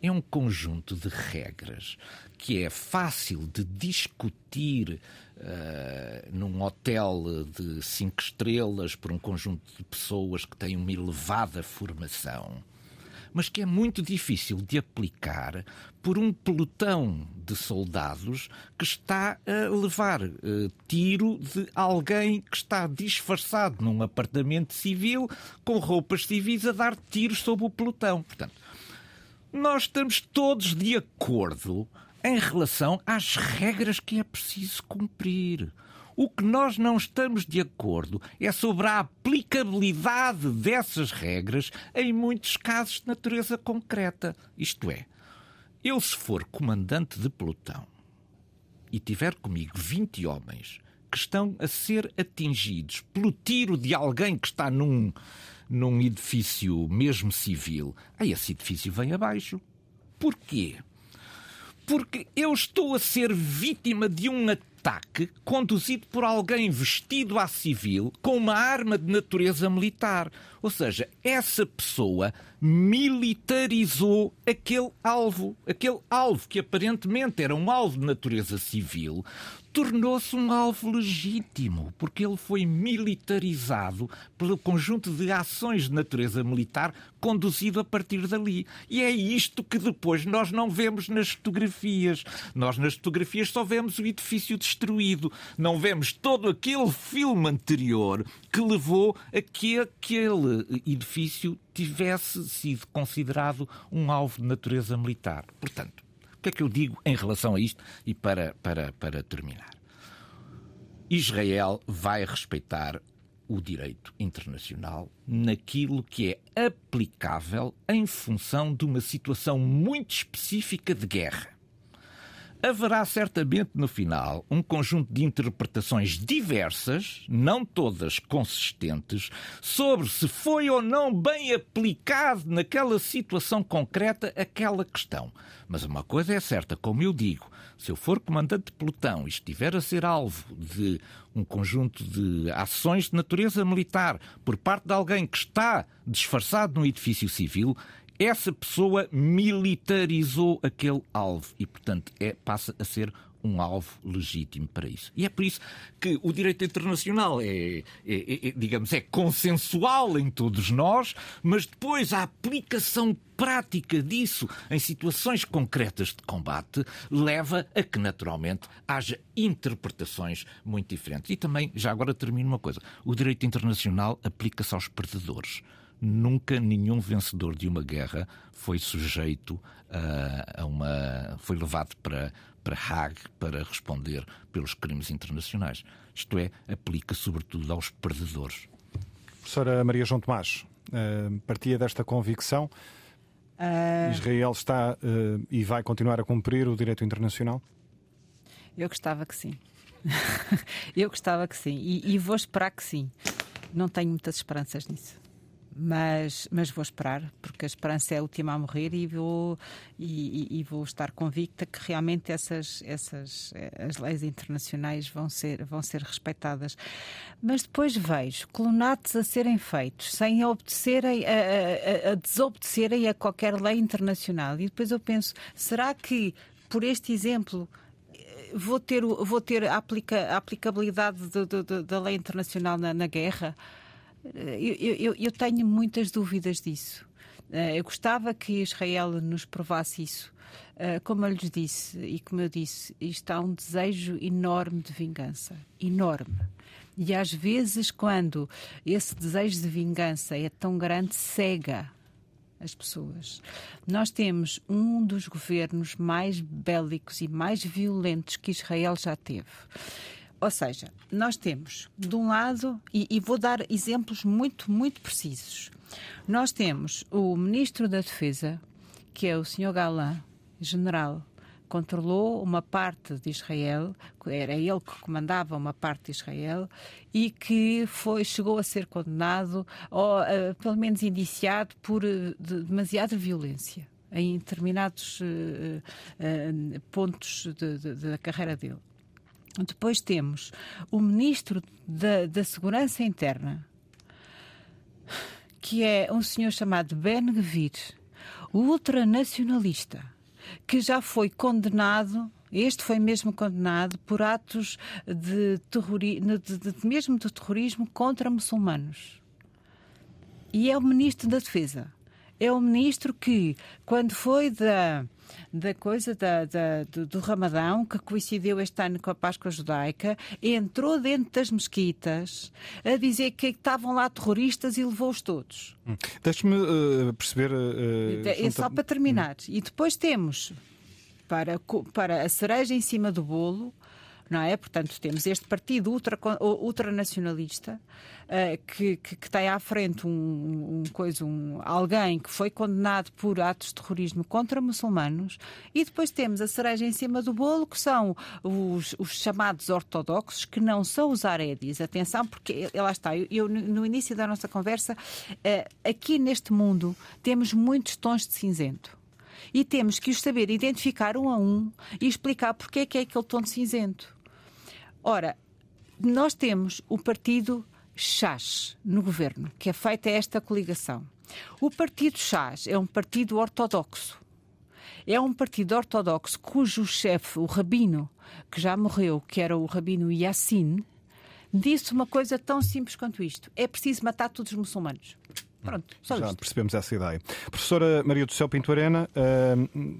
F: é um conjunto de regras que é fácil de discutir uh, num hotel de cinco estrelas por um conjunto de pessoas que têm uma elevada formação mas que é muito difícil de aplicar por um pelotão de soldados que está a levar uh, tiro de alguém que está disfarçado num apartamento civil com roupas civis a dar tiros sobre o pelotão. Portanto, nós estamos todos de acordo em relação às regras que é preciso cumprir. O que nós não estamos de acordo é sobre a aplicabilidade dessas regras em muitos casos de natureza concreta. Isto é, eu, se for comandante de pelotão e tiver comigo 20 homens que estão a ser atingidos pelo tiro de alguém que está num, num edifício mesmo civil, aí esse edifício vem abaixo. Porquê? Porque eu estou a ser vítima de um ataque ataque conduzido por alguém vestido à civil com uma arma de natureza militar. Ou seja, essa pessoa militarizou aquele alvo. Aquele alvo que aparentemente era um alvo de natureza civil, tornou-se um alvo legítimo, porque ele foi militarizado pelo conjunto de ações de natureza militar conduzido a partir dali. E é isto que depois nós não vemos nas fotografias. Nós nas fotografias só vemos o edifício destruído, não vemos todo aquele filme anterior que levou a que aquele edifício tivesse sido considerado um alvo de natureza militar. Portanto, que é que eu digo em relação a isto? E para, para, para terminar. Israel vai respeitar o direito internacional naquilo que é aplicável em função de uma situação muito específica de guerra. Haverá certamente no final um conjunto de interpretações diversas, não todas consistentes, sobre se foi ou não bem aplicado naquela situação concreta aquela questão. Mas uma coisa é certa, como eu digo, se eu for comandante de pelotão e estiver a ser alvo de um conjunto de ações de natureza militar por parte de alguém que está disfarçado num edifício civil, essa pessoa militarizou aquele alvo e, portanto, é, passa a ser um alvo legítimo para isso. E é por isso que o direito internacional é, é, é, é, digamos, é consensual em todos nós, mas depois a aplicação prática disso em situações concretas de combate leva a que, naturalmente, haja interpretações muito diferentes. E também, já agora termino uma coisa: o direito internacional aplica-se aos perdedores nunca nenhum vencedor de uma guerra foi sujeito a, a uma. foi levado para, para Hague para responder pelos crimes internacionais. Isto é, aplica sobretudo aos perdedores.
B: Professora Maria João Tomás, uh, partia desta convicção. Uh... Israel está uh, e vai continuar a cumprir o direito internacional?
E: Eu gostava que sim. Eu gostava que sim. E, e vou esperar que sim. Não tenho muitas esperanças nisso mas, mas vou esperar, porque a esperança é a última a morrer e vou, e, e, vou estar convicta que realmente essas, essas as leis internacionais vão ser, vão ser respeitadas. Mas depois vejo colonatos a serem feitos sem obedecerem, a, a, a desobedecerem a qualquer lei internacional. E depois eu penso, será que por este exemplo vou ter, vou ter a, aplica, a aplicabilidade da lei internacional na, na guerra? Eu, eu, eu tenho muitas dúvidas disso. Eh, eu gostava que Israel nos provasse isso. Eh, como eu lhes disse, e como eu disse, está um desejo enorme de vingança. Enorme. E às vezes, quando esse desejo de vingança é tão grande, cega as pessoas. Nós temos um dos governos mais bélicos e mais violentos que Israel já teve. Ou seja, nós temos, de um lado, e, e, vou dar exemplos muito, muito precisos. Nós temos o Ministro da Defesa, que é o Sr. Galan, general, controlou uma parte de Israel, era ele que comandava uma parte de Israel e que foi chegou a ser condenado ou uh, pelo menos indiciado por uh, de, demasiada violência em determinados uh, pontos de, de, da carreira dele. Depois temos o Ministro da, da Segurança Interna, que é um senhor chamado Ben Gvir, ultranacionalista, que já foi condenado este foi mesmo condenado por atos de terrorismo, de, de, mesmo de terrorismo contra muçulmanos. E é o ministro da Defesa. É o ministro que, quando foi da da coisa da, da, do, do, Ramadão, que coincidiu este ano com a Páscoa Judaica, entrou dentro das mesquitas a dizer que estavam lá terroristas e levou-os todos.
B: Hum. Deixe-me uh, perceber. Uh,
E: é só para terminar. Hum. E depois temos, para, para a cereja em cima do bolo, não é? Portanto, temos este partido ultra, ultranacionalista uh, que, que, que, tem à frente um, um, coisa, um, alguém que foi condenado por atos de terrorismo contra muçulmanos e depois temos a cereja em cima do bolo, que são os, os chamados ortodoxos, que não são os arédios. Atenção, porque lá está, eu, eu no início da nossa conversa, uh, aqui neste mundo temos muitos tons de cinzento e temos que os saber identificar um a um e explicar porque é que é aquele tom cinzento. Ora, nós temos o partido Chas no governo, que é feita esta coligação. O Partido Chás é um partido ortodoxo. É um partido ortodoxo cujo chefe, o rabino, que já morreu, que era o rabino Yassin, disse uma coisa tão simples quanto isto: é preciso matar todos os muçulmanos. Pronto, só
B: Já
E: isto.
B: percebemos essa ideia. Professora Maria do Céu Pinto Arena, hum,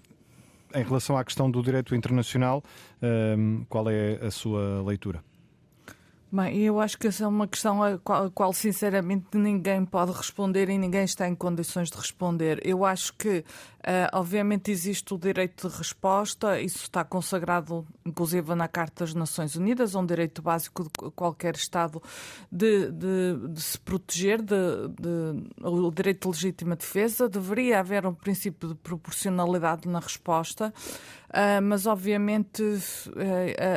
B: em relação à questão do direito internacional, hum, qual é a sua leitura?
D: Bem, eu acho que essa é uma questão a qual, a qual, sinceramente, ninguém pode responder e ninguém está em condições de responder. Eu acho que, uh, obviamente, existe o direito de resposta, isso está consagrado, inclusive, na Carta das Nações Unidas, é um direito básico de qualquer Estado de, de, de se proteger, de, o direito de legítima defesa. Deveria haver um princípio de proporcionalidade na resposta. Uh, mas obviamente uh,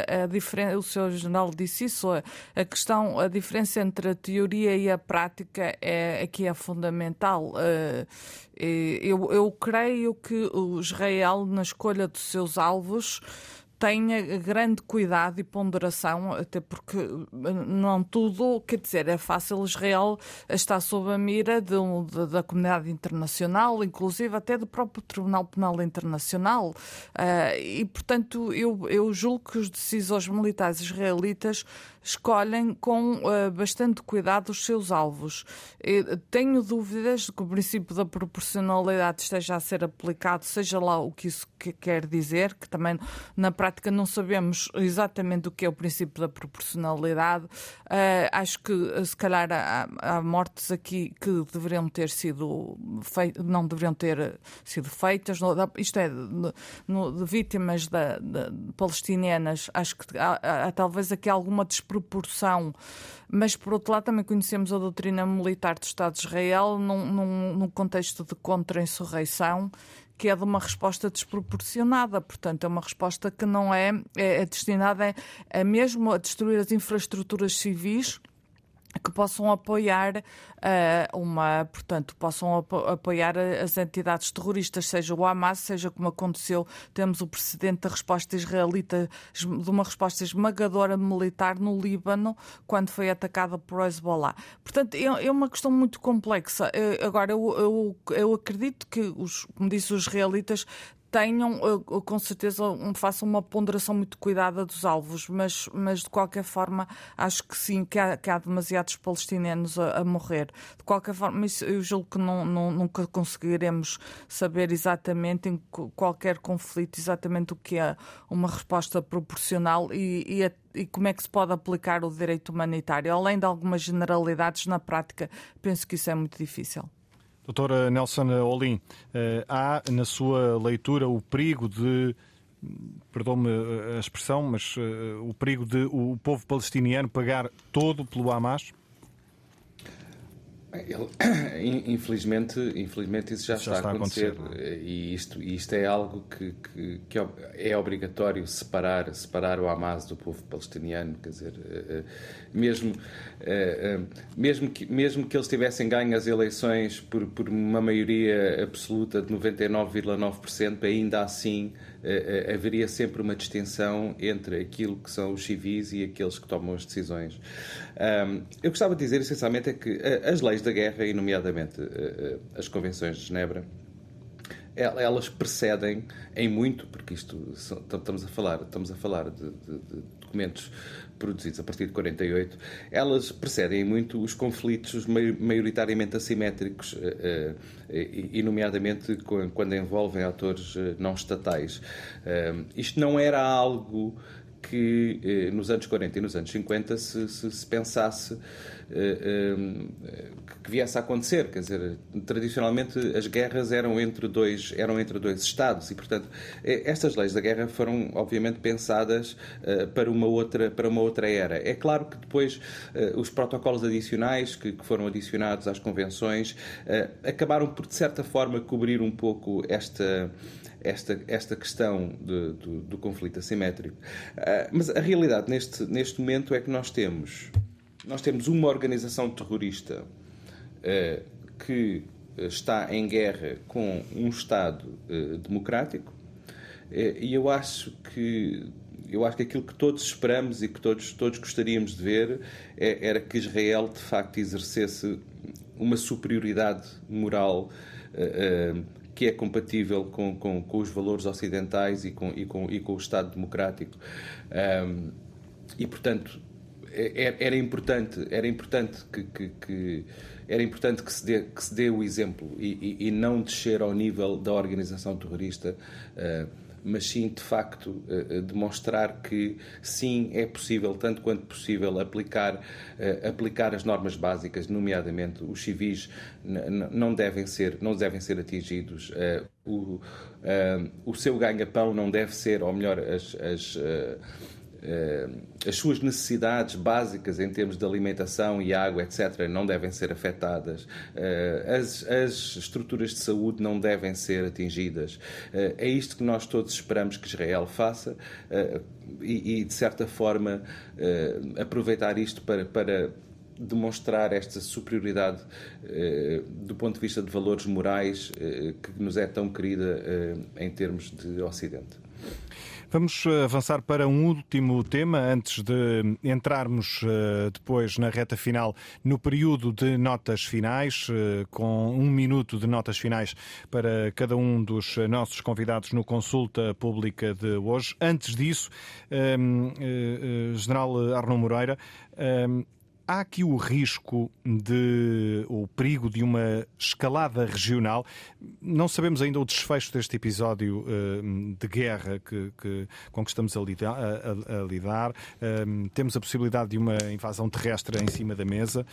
D: a, a diferença, o seu general disse isso, a, a, questão, a diferença entre a teoria e a prática é aqui é fundamental. Uh, eu, eu creio que o Israel, na escolha dos seus alvos, tenha grande cuidado e ponderação, até porque eh, não tudo, quer dizer, é fácil. Israel está sob a mira de, de, da comunidade internacional, inclusive até do próprio Tribunal Penal Internacional. Uh, e, portanto, eu, eu julgo que os decisores militares israelitas escolhem com uh, bastante cuidado os seus alvos. Eu tenho dúvidas de que o princípio da proporcionalidade esteja a ser aplicado, seja lá o que isso quer dizer, que também na prática não sabemos exatamente o que é o princípio da proporcionalidade. Uh, acho que se calhar há, há, mortes aqui que deveriam ter sido feitas, não deveriam ter sido feitas, isto é, de, de vítimas da, de, palestinianas. Acho que há, há, há talvez aqui alguma proporção. Mas, por outro lado, também conhecemos a doutrina militar do Estado de Israel num, num, num contexto de contra-insurreição que é de uma resposta desproporcionada. Portanto, é uma resposta que não é, é, é destinada a, a mesmo a destruir as infraestruturas civis que possam apoiar uh, uma, portanto, possam ap apoiar as entidades terroristas, seja o Hamas, seja como aconteceu, temos o precedente da resposta israelita, de uma resposta esmagadora militar no Líbano, quando foi atacada por Hezbollah. Portanto, é, é uma questão muito complexa. Uh, agora, eu, eu, eu acredito que, os, como disse, os israelitas tenham, com certeza, façam uma ponderação muito cuidada dos alvos, mas, mas de qualquer forma acho que sim, que há, que há demasiados palestinianos a, a, morrer. De qualquer forma, eu julgo que não, não, nunca conseguiremos saber exatamente em qualquer conflito exatamente o que é uma resposta proporcional e, e, e como é que se pode aplicar o direito humanitário. Além de algumas generalidades, na prática, penso que isso é muito difícil.
B: Doutora Nelson Olim, eh, há na sua leitura o perigo de, perdoe-me a expressão, mas eh, o perigo de o povo palestiniano pagar todo pelo Hamas?
G: Ele, infelizmente, infelizmente isso já, já está, está, a acontecer, acontecer e isto, isto é algo que, que, que, é obrigatório separar, separar o Hamas do povo palestiniano, quer dizer, eh, eh, mesmo, eh, mesmo, que, mesmo que eles tivessem ganho as eleições por, por uma maioria absoluta de 99,9%, ainda assim haveria sempre uma distinção entre aquilo que são os civis e aqueles que tomam as decisões. Eu gostava de dizer, essencialmente, é que as leis da guerra, e nomeadamente as convenções de Genebra, elas precedem em muito, porque isto estamos a falar, estamos a falar de, de documentos produzidos a partir de 48, elas precedem muito os conflitos maioritariamente assimétricos, eh, eh, e nomeadamente quando envolvem atores eh, não estatais. Isto não era algo que nos anos 40 e nos anos 50 se, se, se pensasse que viesse a acontecer. Quer dizer, tradicionalmente as guerras eram entre dois, eram entre dois Estados e, portanto, eh, estas leis da guerra foram, obviamente, pensadas para uma outra, para uma outra era. É claro que depois os protocolos adicionais que, que foram adicionados às convenções acabaram por, de certa forma, cobrir um pouco esta esta, esta questão de, do, do, conflito assimétrico. Uh, mas a realidade neste, neste momento é que nós temos nós temos uma organização terrorista uh, que eh, está em guerra com um Estado uh, democrático e eu acho que eu acho que aquilo que todos esperamos e que todos, todos gostaríamos de ver é, era que Israel de facto exercesse uma superioridade moral uh, que é compatível com, com, com, os valores ocidentais e com, e com, e com o Estado democrático. Um, e, portanto, era importante, era importante que, que, que, era importante que se dê, que se dê o exemplo e, e, e não descer ao nível da organização terrorista. Uh, mas sim, de facto, eh, eh, demonstrar que sim, é possível, tanto quanto possível, aplicar, eh, aplicar as normas básicas, nomeadamente os civis não devem ser, não devem ser atingidos. O, o seu ganha-pão não deve ser, ou melhor, as, as eh, as suas necessidades básicas em termos de alimentação e água, etc., não devem ser afetadas, eh, as, as estruturas de saúde não devem ser atingidas. Eh, é isto que nós todos esperamos que Israel faça e, de certa forma, aproveitar isto para, para demonstrar esta superioridade do ponto de vista de valores morais que nos é tão querida em termos de Ocidente.
B: Vamos eh, avançar para um último tema antes de entrarmos eh, depois na reta final no período de notas finais, eh, com um minuto de notas finais para cada um dos nossos convidados no consulta pública de hoje. Antes disso, General Arnaud Moreira, há aqui o risco de o perigo de uma escalada regional. Não sabemos ainda o desfecho deste episódio uh, de guerra que, que, com que estamos a lidar. A, a, lidar. Um, temos a possibilidade de uma invasão terrestre em cima da mesa.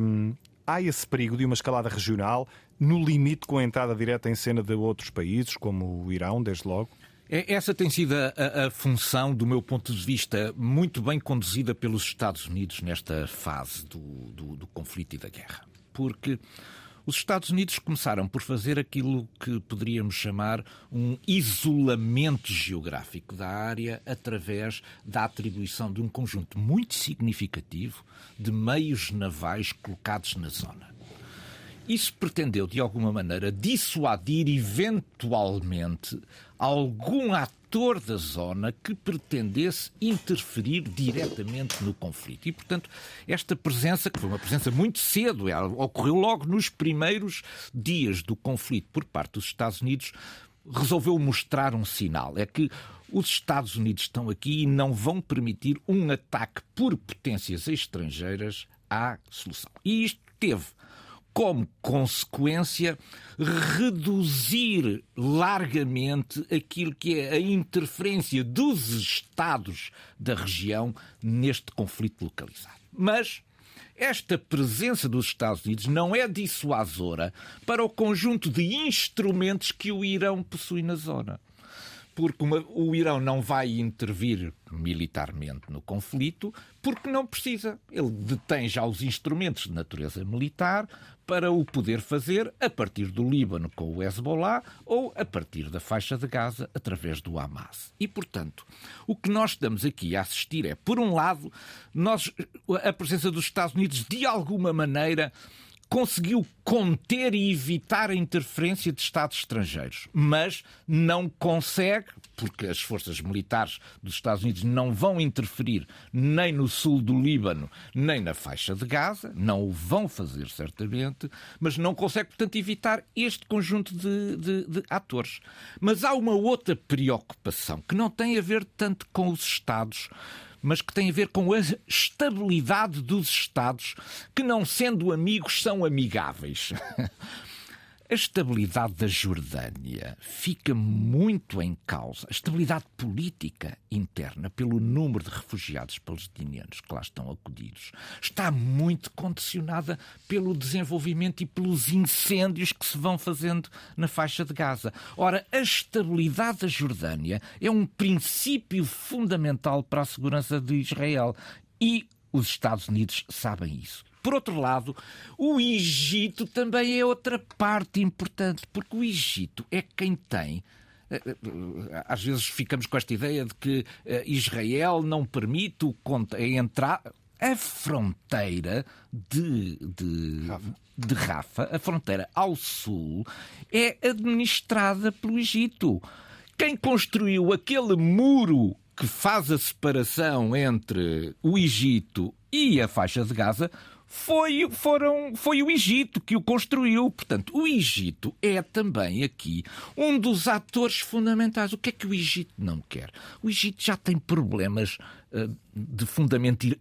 B: Um, há esse perigo de uma escalada regional, no limite com a entrada direta em cena de outros países, como o Irão, desde logo?
F: É, essa tem sido a, a, função, do meu ponto de vista, muito bem conduzida pelos Estados Unidos nesta fase do, do, do conflito e da guerra. Porque os Estados Unidos começaram por fazer aquilo que poderíamos chamar um isolamento geográfico da área através da atribuição de um conjunto muito significativo de meios navais colocados na zona. Isso pretendeu, de alguma maneira, dissuadir eventualmente algum ator da zona que pretendesse interferir diretamente no conflito. E, portanto, esta presença, que foi uma presença muito cedo, ela ocorreu logo nos primeiros dias do conflito por parte dos Estados Unidos, resolveu mostrar um sinal. É que os Estados Unidos estão aqui e não vão permitir um ataque por potências estrangeiras à solução. E isto teve como consequência, reduzir largamente aquilo que é a interferência dos Estados da região neste conflito localizado. Mas esta presença dos Estados Unidos não é dissuasora para o conjunto de instrumentos que o Irão possui na zona porque uma, o Irão não vai intervir militarmente no conflito, porque não precisa. Ele detém já os instrumentos de natureza militar para o poder fazer a partir do Líbano com o Hezbollah ou a partir da faixa de Gaza através do Hamas. E, portanto, o que nós estamos aqui a assistir é, por um lado, nós, a presença dos Estados Unidos, de alguma maneira, conseguiu conter e evitar a interferência de Estados estrangeiros, mas não consegue, porque as forças militares dos Estados Unidos não vão interferir nem no sul do Líbano, nem na faixa de Gaza, não o vão fazer certamente, mas não consegue, portanto, evitar este conjunto de, de, de atores. Mas há uma outra preocupação que não tem a ver tanto com os Estados mas que tem a ver com a estabilidade dos Estados, que, não sendo amigos, são amigáveis. A estabilidade da Jordânia fica muito em causa, a estabilidade política interna, pelo número de refugiados palestinianos que lá estão acudidos, está muito condicionada pelo desenvolvimento e pelos incêndios que se vão fazendo na faixa de Gaza. Ora, a estabilidade da Jordânia é um princípio fundamental para a segurança de Israel e os Estados Unidos sabem isso. Por outro lado, o Egito também é outra parte importante, porque o Egito é quem tem eh, eh, às vezes ficamos com esta ideia de que eh, Israel não permite o entrar. A fronteira de, de, Rafa. de Rafa, a fronteira ao sul, é administrada pelo Egito. Quem construiu aquele muro que faz a separação entre o Egito e a faixa de Gaza foi, foram, foi o Egito que o construiu. Portanto, o Egito é também aqui um dos atores fundamentais. O que é que o Egito não quer? O Egito já tem problemas de,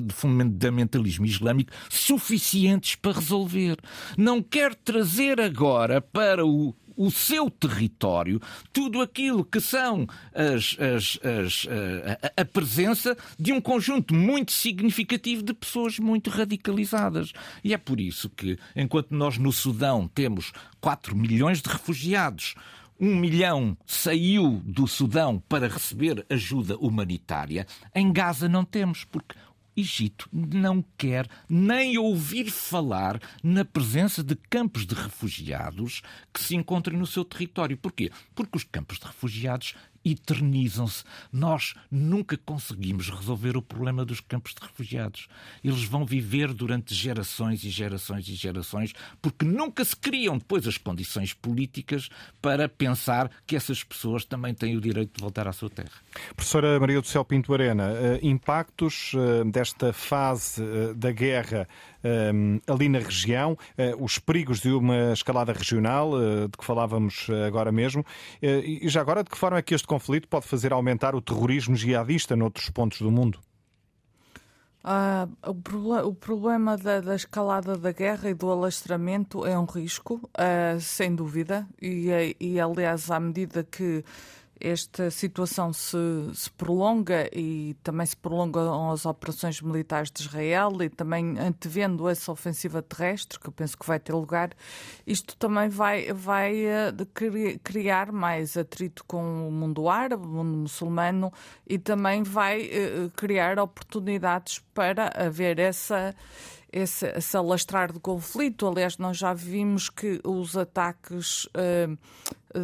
F: de fundamentalismo islâmico suficientes para resolver. Não quer trazer agora para o o seu território tudo aquilo que são as, as, as, a, a, presença de um conjunto muito significativo de pessoas muito radicalizadas. E é por isso que, enquanto nós no Sudão temos 4 milhões de refugiados, um milhão saiu do Sudão para receber ajuda humanitária. Em Gaza não temos, porque Egito não quer nem ouvir falar na presença de campos de refugiados que se encontrem no seu território. Porquê? Porque os campos de refugiados eternizam-se. Nós nunca conseguimos resolver o problema dos campos de refugiados. Eles vão viver durante gerações e gerações e gerações, porque nunca se criam depois as condições políticas para pensar que essas pessoas também têm o direito de voltar à sua terra.
B: Professora Maria do Céu Pinto Arena, eh, impactos eh, desta fase eh, da guerra ali na região, os perigos de uma escalada regional, de que falávamos agora mesmo, e já agora de que forma é que este conflito pode fazer aumentar o terrorismo jihadista noutros pontos do mundo?
D: Uh, o, o, problema da, da, escalada da guerra e do alastramento é um risco, uh, sem dúvida, e, e aliás, à medida que esta situação se, se, prolonga e também se prolongam as operações militares de Israel e também antevendo essa ofensiva terrestre, que eu penso que vai ter lugar, isto também vai, vai eh, criar mais atrito com o mundo árabe, o mundo muçulmano e também vai eh, criar oportunidades para haver essa esse, esse alastrar do conflito. Aliás, nós já vimos que os ataques uh,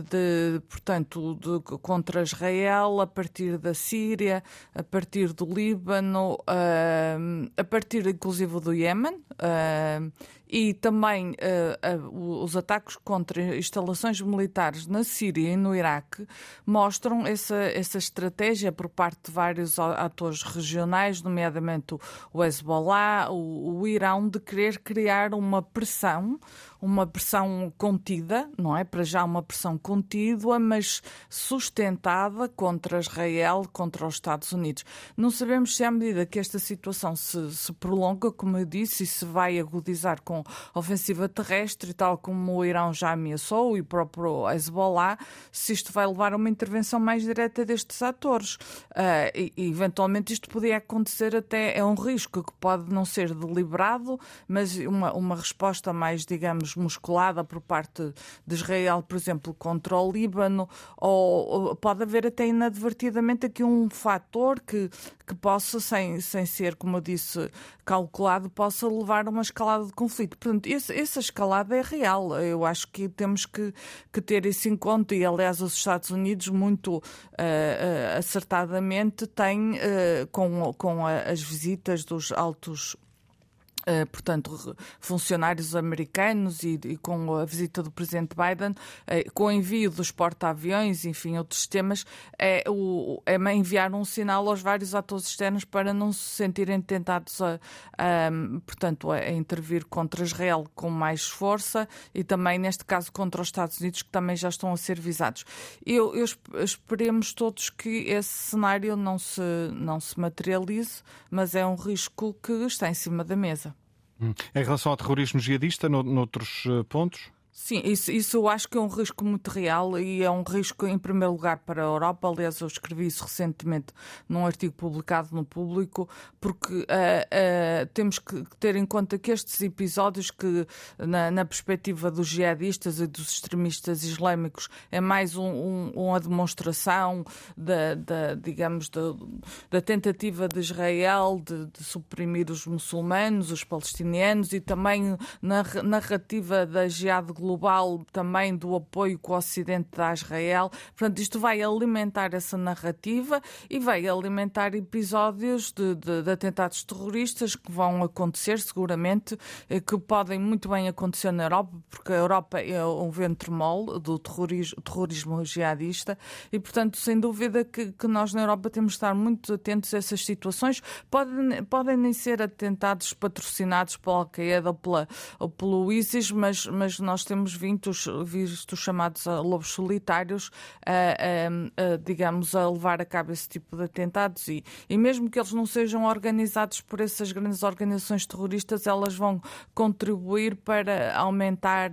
D: de, portanto, de, contra Israel a partir da Síria, a partir do Líbano, uh, a partir inclusive do Iémen, uh, e também uh, os ataques contra instalações militares na Síria e no Iraque mostram essa, essa estratégia por parte de vários atores regionais, nomeadamente o Hezbollah, o, o Irão, de querer criar uma pressão, uma pressão contida, não é? Para já uma pressão contida, mas sustentada contra Israel, contra os Estados Unidos. Não sabemos se, à medida que esta situação se, se prolonga, como eu disse, e se vai agudizar com ofensiva terrestre, tal como o Irão já ameaçou, e o próprio Hezbollah, se isto vai levar a uma intervenção mais direta destes atores. Uh, e, e, eventualmente, isto podia acontecer até, é um risco que pode não ser deliberado, mas uma, uma resposta mais, digamos, musculada por parte de Israel, por exemplo, contra o Líbano, ou, pode haver até inadvertidamente aqui um fator que, que possa, sem, sem ser, como eu disse, calculado, possa levar a uma escalada de conflito. Portanto, esse, essa escalada é real. Eu acho que temos que, que ter isso em conta e, aliás, os Estados Unidos, muito uh, acertadamente, têm, uh, com, com as visitas dos altos Uh, portanto, funcionários americanos e, e, com a visita do presidente Biden, uh, com o envio dos porta-aviões, enfim, outros sistemas, é, o, é enviar um sinal aos vários atores externos para não se sentirem tentados a, a portanto, a, a, intervir contra Israel com mais força e também, neste caso, contra os Estados Unidos, que também já estão a ser visados. Eu, eu esperemos todos que esse cenário não se, não se materialize, mas é um risco que está em cima da mesa.
B: Em relação ao terrorismo jihadista, noutros eh, pontos?
D: Sim, isso, isso eu acho que é um risco muito real e é um risco, em primeiro lugar, para a Europa. Aliás, eu escrevi isso recentemente num artigo publicado no Público, porque uh, uh, temos que ter em conta que estes episódios, que na, na perspectiva dos jihadistas e dos extremistas islâmicos, é mais um, um, uma demonstração da, da digamos, da, da, tentativa de Israel de, de, suprimir os muçulmanos, os palestinianos e também na narrativa da jihad global também do apoio que o Ocidente dá a Israel. Portanto, isto vai alimentar essa narrativa e vai alimentar episódios de, de, de atentados terroristas que vão acontecer, seguramente, eh, que podem muito bem acontecer na Europa, porque a Europa é um ventre mole do terrorismo, terrorismo jihadista e, portanto, sem dúvida que, que nós na Europa temos de estar muito atentos a essas situações. Podem, podem nem ser atentados patrocinados pela Al-Qaeda ou, ou pelo ISIS, mas, mas nós temos visto, visto chamados a lobos solitários, a, a, a, digamos, a levar a cabo esse tipo de atentados e, e mesmo que eles não sejam organizados por essas grandes organizações terroristas, elas vão contribuir para aumentar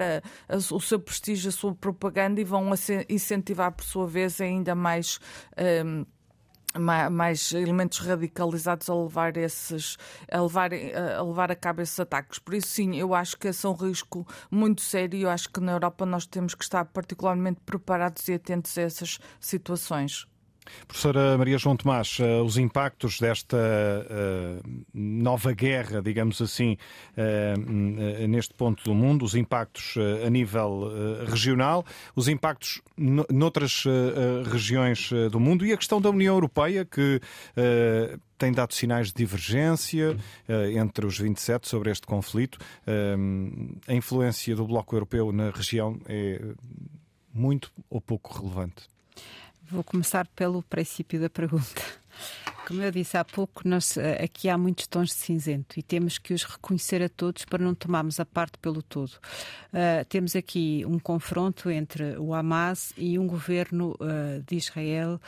D: o seu prestígio, a sua propaganda e vão incentivar, por sua vez, ainda mais. Um, mais elementos radicalizados a levar esses a levar a levar a cabo esses ataques. Por isso sim eu acho que esse é um risco muito sério e eu acho que na Europa nós temos que estar particularmente preparados e atentos a essas situações
B: Professora Maria João Tomás, uh, os impactos desta uh, nova guerra, digamos assim, uh, neste ponto do mundo, os impactos a nível regional, os impactos noutras regiões do mundo e a questão da União Europeia, que tem dado sinais de divergência entre os 27 sobre este conflito. a influência do Bloco Europeu na região é muito ou pouco relevante?
E: Vou começar pelo princípio da pergunta. Como eu disse há pouco, nós, eh, aqui há muitos tons de cinzento e temos que os reconhecer a todos para não tomarmos a parte pelo todo. Uh, temos aqui um confronto entre o Hamas e um governo uh, de Israel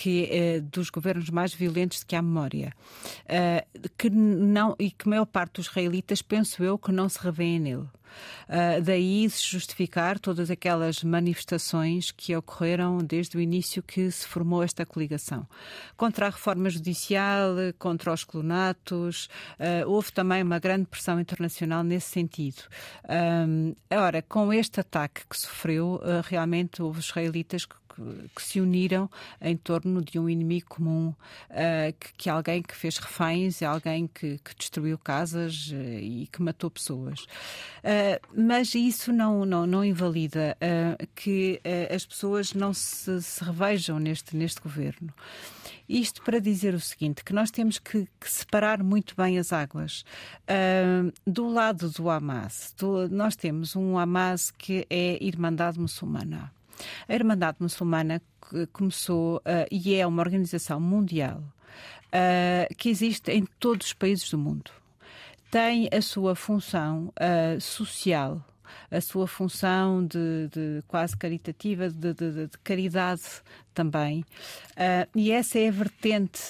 E: que é dos governos mais violentos de que há memória. Uh, que não, e que a maior parte dos israelitas, penso eu, que não se revêem nele. Uh, daí se justificar todas aquelas manifestações que ocorreram desde o início que se formou esta coligação. Contra a reforma judicial, contra os colonatos, uh, houve também uma grande pressão internacional nesse sentido. Um, ora, com este ataque que sofreu, uh, realmente houve israelitas que que, se uniram em torno de um inimigo comum, uh, que, que, alguém que fez reféns, alguém que, que destruiu casas uh, e que matou pessoas. Uh, mas isso não, não, não invalida que as pessoas não se, se, revejam neste, neste governo. Isto para dizer o seguinte: que nós temos que, que separar muito bem as águas. do lado do Hamas, do, nós temos um Hamas que é Irmandade Muçulmana. A Irmandade Muçulmana começou uh, e é uma organização mundial uh, que existe em todos os países do mundo. Tem a sua função uh, social, a sua função de, de quase caritativa, de, de, de caridade também. Uh, e essa é a vertente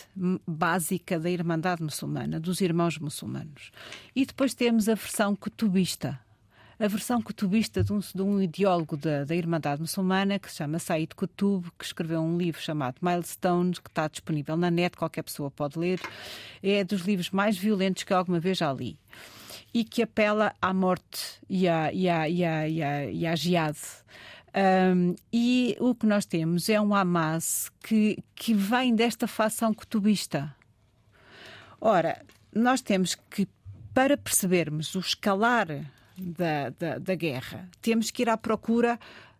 E: básica da Irmandade Muçulmana, dos irmãos muçulmanos. E depois temos a versão cutubista, a versão cutubista de um, de um ideólogo da, da Irmandade Muçulmana que se chama Said Qutub, que escreveu um livro chamado Milestones, que está disponível na net, qualquer pessoa pode ler. É dos livros mais violentos que alguma vez já li. E que apela à morte e à, e à, e à, e à, e à jihad. Um, e o que nós temos é um Hamas que, que vem desta facção cutubista. Ora, nós temos que, para percebermos o escalar da, da, da guerra. Temos que ir à procura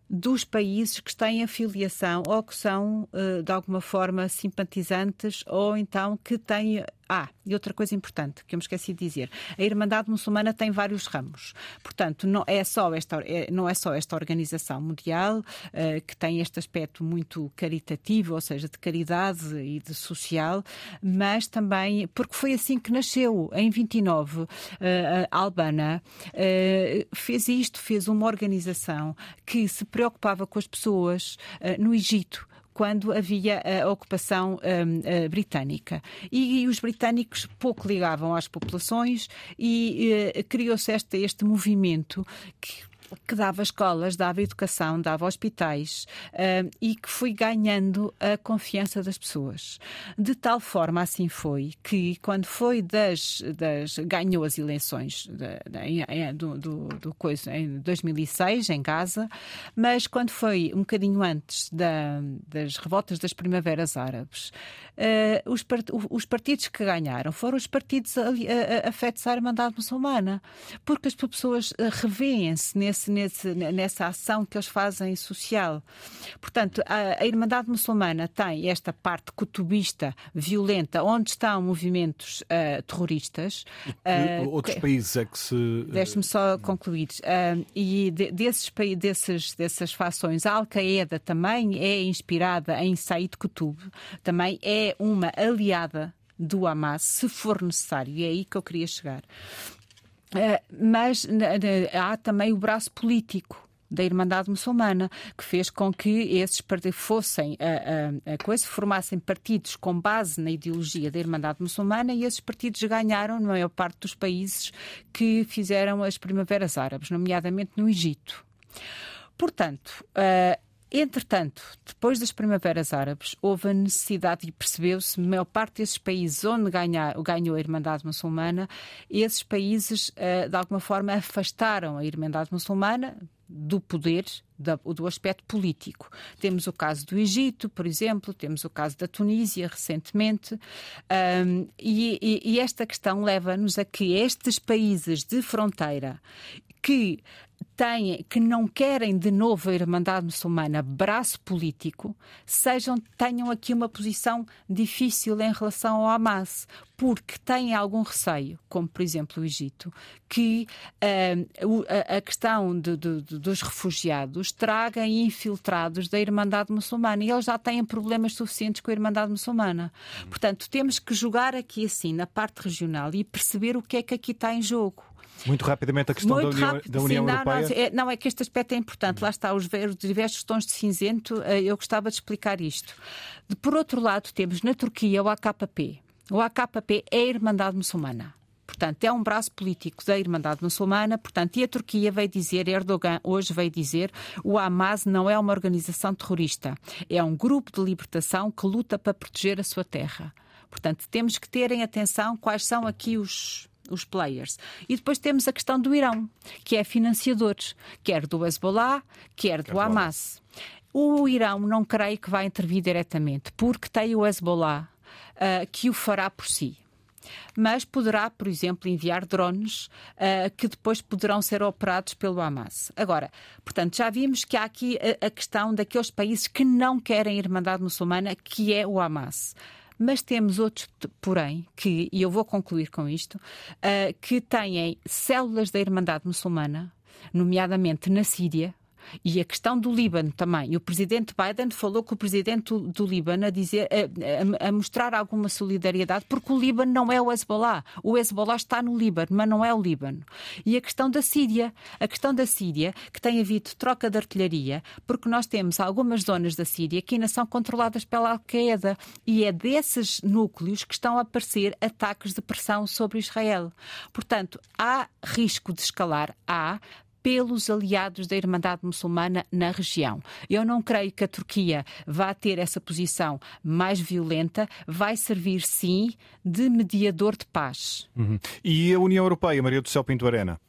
E: dos países que têm afiliação ou que são, eh, de alguma forma, simpatizantes ou então que têm ah, e outra coisa importante que eu me esqueci de dizer: a Irmandade Muçulmana tem vários ramos. Portanto, não é só esta, é, não é só esta organização mundial uh, que tem este aspecto muito caritativo, ou seja, de caridade e de social, mas também porque foi assim que nasceu. Em 29, uh, eh, a Albana uh, fez isto, fez uma organização que se preocupava com as pessoas no Egito quando havia a ocupação um, britânica. E, e, os britânicos pouco ligavam às populações e uh, criou-se este, este movimento que que dava escolas, dava educação, dava hospitais uh, e que foi ganhando a confiança das pessoas. De tal forma assim foi que quando foi das, das ganhou as eleições de, de, do, do, do coisa, em 2006 em Gaza, mas quando foi um bocadinho antes da, das revoltas das primaveras árabes, uh, os, part, os, partidos que ganharam foram os partidos afetos à Irmandade Muçulmana, porque as pessoas revêem-se nesse nessa ação que eles fazem social. Portanto, a, a Irmandade Muçulmana tem esta parte cutubista, violenta, onde estão movimentos uh, terroristas.
B: Uh, outros que, países é que se.
E: Deixe-me só concluir. Uh, e de, desses, desses, dessas fações, a Al-Qaeda também é inspirada em Said Qutb, também é uma aliada do Hamas, se for necessário. E é aí que eu queria chegar. Uh, mas há também o braço político da Irmandade Muçulmana, que fez com que esses fossem a, a, a coisa, formassem partidos com base na ideologia da Irmandade Muçulmana e esses partidos ganharam na maior parte dos países que fizeram as primaveras árabes, nomeadamente no Egito. Portanto, Entretanto, depois das primaveras árabes, houve a necessidade e percebeu-se, a maior parte desses países onde ganha, ganhou a Irmandade Muçulmana, esses países, eh, de alguma forma, afastaram a Irmandade Muçulmana do poder, do aspecto político. Temos o caso do Egito, por exemplo, temos o caso da Tunísia recentemente, e esta questão leva-nos a que estes países de fronteira que têm, que não querem de novo a Irmandade Muçulmana braço político, sejam, tenham aqui uma posição difícil em relação ao Hamas, porque têm algum receio, como por exemplo o Egito, que uh, a, questão de, de, de, dos refugiados traga infiltrados da Irmandade Muçulmana e eles já têm problemas suficientes com a Irmandade Muçulmana. Portanto, temos que jogar aqui assim, na parte regional e perceber o que é que aqui está em jogo.
B: Muito rapidamente a questão
E: Muito
B: da União,
E: rápido,
B: da União
E: sim,
B: Europeia.
E: Não, é, não, é que este aspecto é importante. Lá está, os, os diversos tons de cinzento. Eh, eu gostava de explicar isto. Por outro lado, temos na Turquia o AKP. O AKP é a Irmandade Muçulmana. Portanto, é um braço político da Irmandade Muçulmana. Portanto, e a Turquia veio dizer, Erdogan hoje veio dizer, o Hamas não é uma organização terrorista. É um grupo de libertação que luta para proteger a sua terra. Portanto, temos que ter em atenção quais são aqui os, os players. E depois temos a questão do Irão, que é financiador, quer do Hezbollah, quer do Hamas. O Irão não creio que vai intervir diretamente, porque tem o Hezbollah uh, que o fará por si mas poderá, por exemplo, enviar drones uh, que depois poderão ser operados pelo Hamas. Agora, portanto, já vimos que há aqui a, a questão daqueles países que não querem a Irmandade Muçulmana, que é o Hamas. Mas temos outros, porém, que, e eu vou concluir com isto, uh, que têm células da Irmandade Muçulmana, nomeadamente na Síria, e a questão do Líbano também. O presidente Biden falou com o presidente do Líbano a, dizer, a, a, mostrar alguma solidariedade, porque o Líbano não é o Hezbollah. O Hezbollah está no Líbano, mas não é o Líbano. E a questão da Síria. A questão da Síria, que tem havido troca de artilharia, porque nós temos algumas zonas da Síria que ainda são controladas pela Al-Qaeda. E é desses núcleos que estão a aparecer ataques de pressão sobre Israel. Portanto, há risco de escalar? Há pelos aliados da Irmandade Muçulmana na região. Eu não creio que a Turquia vá ter essa posição mais violenta, vai servir sim de mediador de paz.
B: Uhum. E a União Europeia, Maria do Céu Pinto Arena?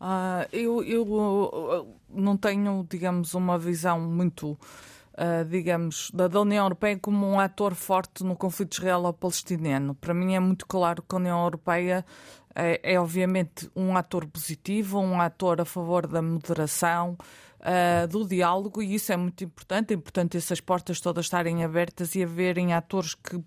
D: Uh, eu, eu não tenho, digamos, uma visão muito. Uh, digamos, da, da, União Europeia como um ator forte no conflito israelo-palestiniano. Para mim é muito claro que a União Europeia é, é obviamente um ator positivo, um ator a favor da moderação, uh, do diálogo, e isso é muito importante. É importante essas portas todas estarem abertas e haverem atores que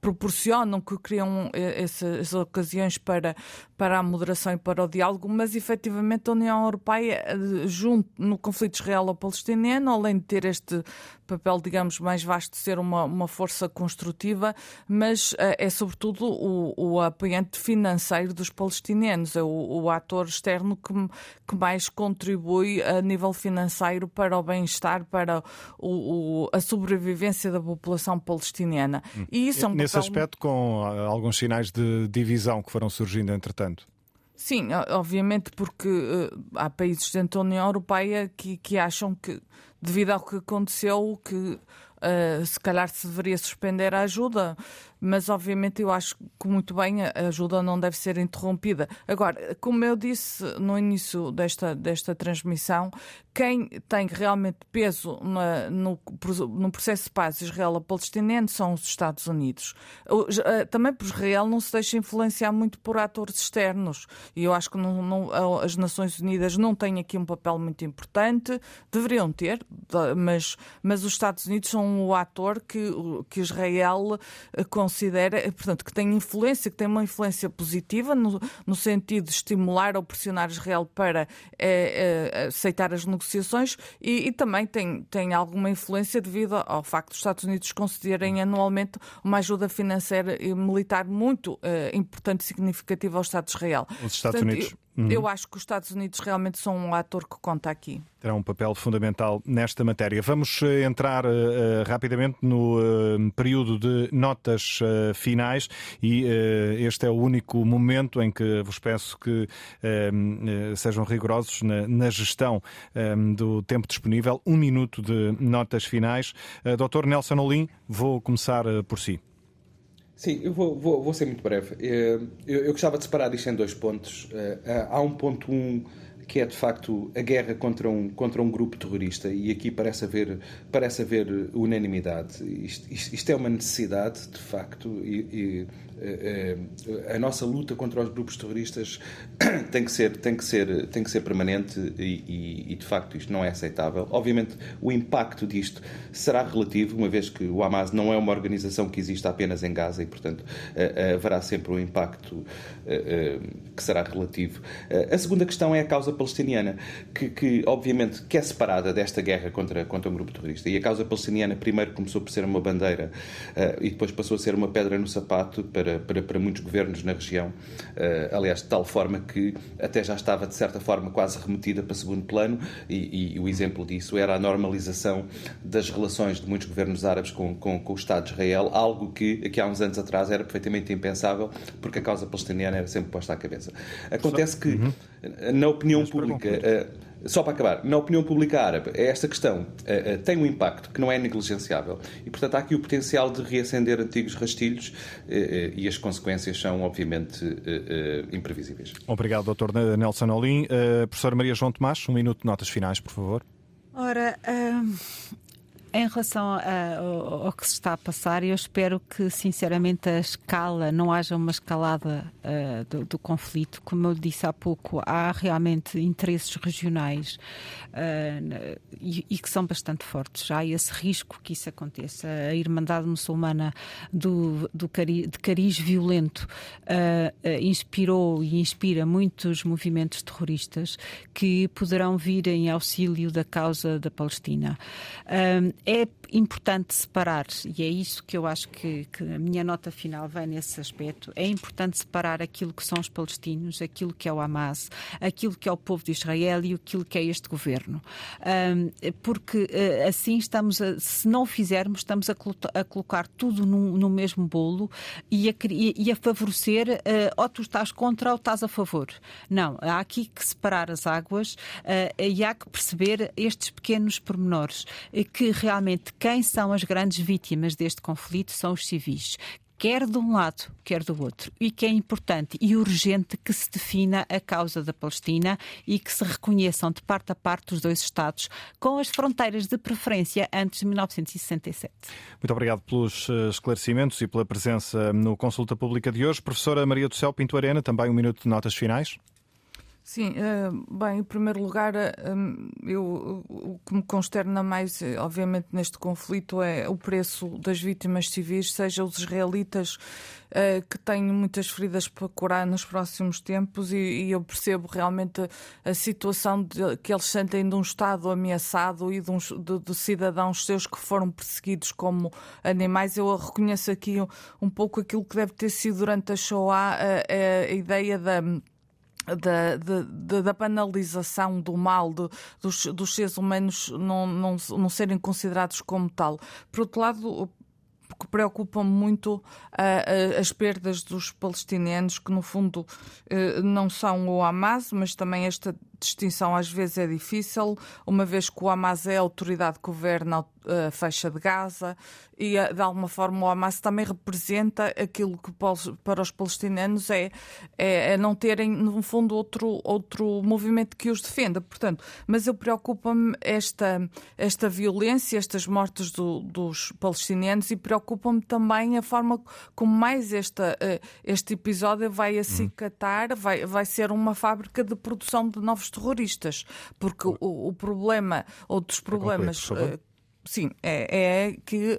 D: proporcionam, que criam eh, essas ocasiões para, para a moderação e para o diálogo, mas efetivamente a União Europeia, eh, junto no conflito israelo-palestiniano, além de ter este papel, digamos, mais vasto de ser uma, uma força construtiva, mas uh, é sobretudo o, o apoiante financeiro dos palestinianos, é o, o ator externo que, que mais contribui a nível financeiro para o bem-estar, para o, o, a sobrevivência da população palestiniana.
B: Hum. E isso é um Nesse papel... aspecto, com ah, alguns sinais de divisão que foram surgindo entretanto.
D: Sim, obviamente, porque uh, há países dentro da União Europeia que, que acham que devido ao que aconteceu, que uh, se calhar se deveria suspender a ajuda. Mas obviamente eu acho que muito bem a ajuda não deve ser interrompida. Agora, como eu disse no início desta, desta transmissão, quem tem realmente peso na, no, no processo de paz israelo-palestiniano são os Estados Unidos. Também por Israel não se deixa influenciar muito por atores externos e eu acho que não, não, as Nações Unidas não têm aqui um papel muito importante, deveriam ter, mas, mas os Estados Unidos são o ator que, que Israel eh, considera, eh, portanto, que tem influência, que tem uma influência positiva no, no sentido de estimular ou pressionar Israel para é, é, aceitar as negociações e, e, também tem, tem alguma influência devido ao facto dos Estados Unidos concederem anualmente uma ajuda financeira e militar muito é, importante e significativa ao Estado de Israel.
B: Os Estados Portanto, Unidos.
D: Eu, Uhum. Eu acho que os Estados Unidos realmente são um ator que conta aqui.
B: Terá um papel fundamental nesta matéria. Vamos eh, entrar uh, rapidamente no uh, período de notas uh, finais e este é o único momento em que vos peço que sejam rigorosos na, na gestão do tempo disponível. Um minuto de notas finais. Dr. Nelson Olim, vou começar por si.
G: Sim, eu vou, vou, vou ser muito breve. Eh, eu, eu, gostava de separar isto em dois pontos. Eh, há um ponto um que é de facto a guerra contra um, contra um grupo terrorista, e aqui parece haver, parece haver unanimidade. Isto, isto, isto é uma necessidade, de facto, e, e a nossa luta contra os grupos terroristas tem que ser, tem que ser, tem que ser permanente e, e, de facto isto não é aceitável. Obviamente o impacto disto será relativo, uma vez que o Hamas não é uma organização que existe apenas em Gaza e, portanto, eh, haverá sempre um impacto que será relativo. A segunda questão é a causa palestiniana, que, que obviamente que é separada desta guerra contra, contra um grupo terrorista. E a causa palestiniana primeiro começou por ser uma bandeira e depois passou a ser uma pedra no sapato para para, para, para muitos governos na região, uh, aliás, de tal forma que até já estava, de certa forma, quase remetida para segundo plano, e, e o exemplo disso era a normalização das relações de muitos governos árabes com, com, com o Estado de Israel, algo que, aqui há uns anos atrás, era perfeitamente impensável, porque a causa palestiniana era sempre posta à cabeça. Acontece que, uhum. na opinião pública só para acabar, na opinião pública árabe, esta questão uh, uh, tem um impacto que não é negligenciável e, portanto, há aqui o potencial de reacender antigos rastilhos uh, e as consequências são, obviamente, imprevisíveis.
B: Obrigado, Dr. Nelson Olim. professora Maria João Tomás, um minuto de notas finais, por favor.
E: Ora, em relação a, ao, ao, que se está a passar, eu espero que, sinceramente, a escala não haja uma escalada uh, do, do, conflito. Como eu disse há pouco, há realmente interesses regionais uh, e, e, que são bastante fortes. Há esse risco que isso aconteça. A Irmandade Muçulmana do, do cari, de cariz violento uh, inspirou e inspira muitos movimentos terroristas que poderão vir em auxílio da causa da Palestina é importante separar, e é isso que eu acho que, que, a minha nota final vai nesse aspecto, é importante separar aquilo que são os palestinos, aquilo que é o Hamas, aquilo que é o povo de Israel e aquilo que é este governo. Um, porque uh, assim estamos, a, se não o fizermos, estamos a, a colocar tudo no, no, mesmo bolo e a, e a favorecer uh, ou tu estás contra ou estás a favor. Não, há aqui que separar as águas uh, e há que perceber estes pequenos pormenores que realmente quem são as grandes vítimas deste conflito são os civis quer de um lado, quer do outro. E que é importante e urgente que se defina a causa da Palestina e que se reconheçam de parte a parte os dois Estados, com as fronteiras de preferência antes de 1967.
B: Muito obrigado pelos eh, esclarecimentos e pela presença no Consulta Pública de hoje. Professora Maria do Céu Pinto Arena, também um minuto de notas finais.
D: Sim, eh, bem, em primeiro lugar, eh, eu, o que me consterna mais, eh, obviamente, neste conflito é o preço das vítimas civis, seja os israelitas que têm muitas feridas para curar nos próximos tempos, e, eu percebo realmente a situação de, que eles sentem de um Estado ameaçado e de, uns, de, de, cidadãos seus que foram perseguidos como animais. Eu reconheço aqui um, um pouco aquilo que deve ter sido durante a Shoah a, a, a ideia da da, da, da, banalização do mal de, dos, dos, seres humanos não, não, não serem considerados como tal. Por outro lado, que preocupam muito uh, as perdas dos palestinianos, que no fundo uh, não são o Hamas, mas também esta distinção às vezes é difícil, uma vez que o Hamas é a autoridade que governa a faixa de Gaza e, de alguma forma, o Hamas também representa aquilo que para os palestinianos é, é, é não terem, no fundo, outro, outro movimento que os defenda. Portanto, mas eu preocupa-me esta, esta violência, estas mortes do, dos palestinianos e preocupa-me também a forma como mais esta, eh, este episódio vai acicatar, vai, vai ser uma fábrica de produção de novos terroristas, porque o, o problema, outros problemas sim, é, é que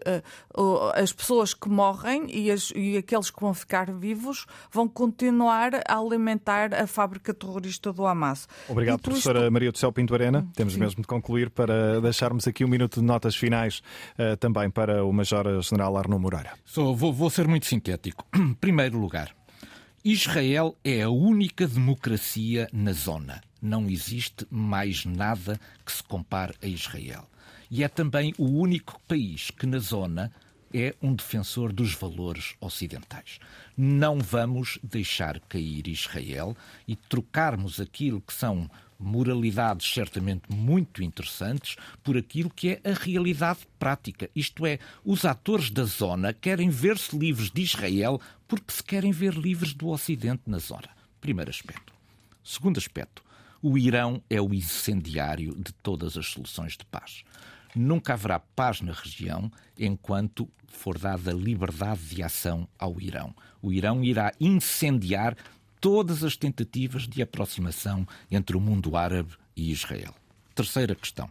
D: uh, as pessoas que morrem e, as, e, aqueles que vão ficar vivos vão continuar a alimentar a fábrica terrorista do Hamas.
B: Obrigado, professora isto... Maria do Céu Pinto Arena. Hum, Temos sim. mesmo de concluir para deixarmos aqui um minuto de notas finais uh, também para o Major-General Arnaud Moreira.
F: So, vou, vou ser muito sintético. Primeiro lugar, Israel é a única democracia na zona. Não existe mais nada que se compare a Israel e é também o único país que na zona é um defensor dos valores ocidentais. Não vamos deixar cair Israel e trocarmos aquilo que são moralidades certamente muito interessantes por aquilo que é a realidade prática. Isto é, os atores da zona querem ver-se livres de Israel porque se querem ver livres do Ocidente na zona. Primeiro aspecto. Segundo aspecto, o Irão é o incendiário de todas as soluções de paz. Nunca haverá paz na região enquanto for dada liberdade de ação ao Irão. O Irão irá incendiar todas as tentativas de aproximação entre o mundo árabe e Israel. Terceira questão.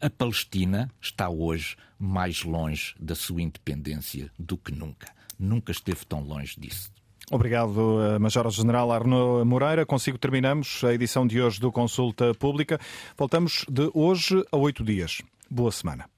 F: A Palestina está hoje mais longe da sua independência do que nunca. Nunca esteve tão longe disso.
B: Obrigado, eh, Major-General Arnaud Moreira. Consigo terminamos a edição de hoje do Consulta Pública. Voltamos de hoje a oito dias. Boa semana.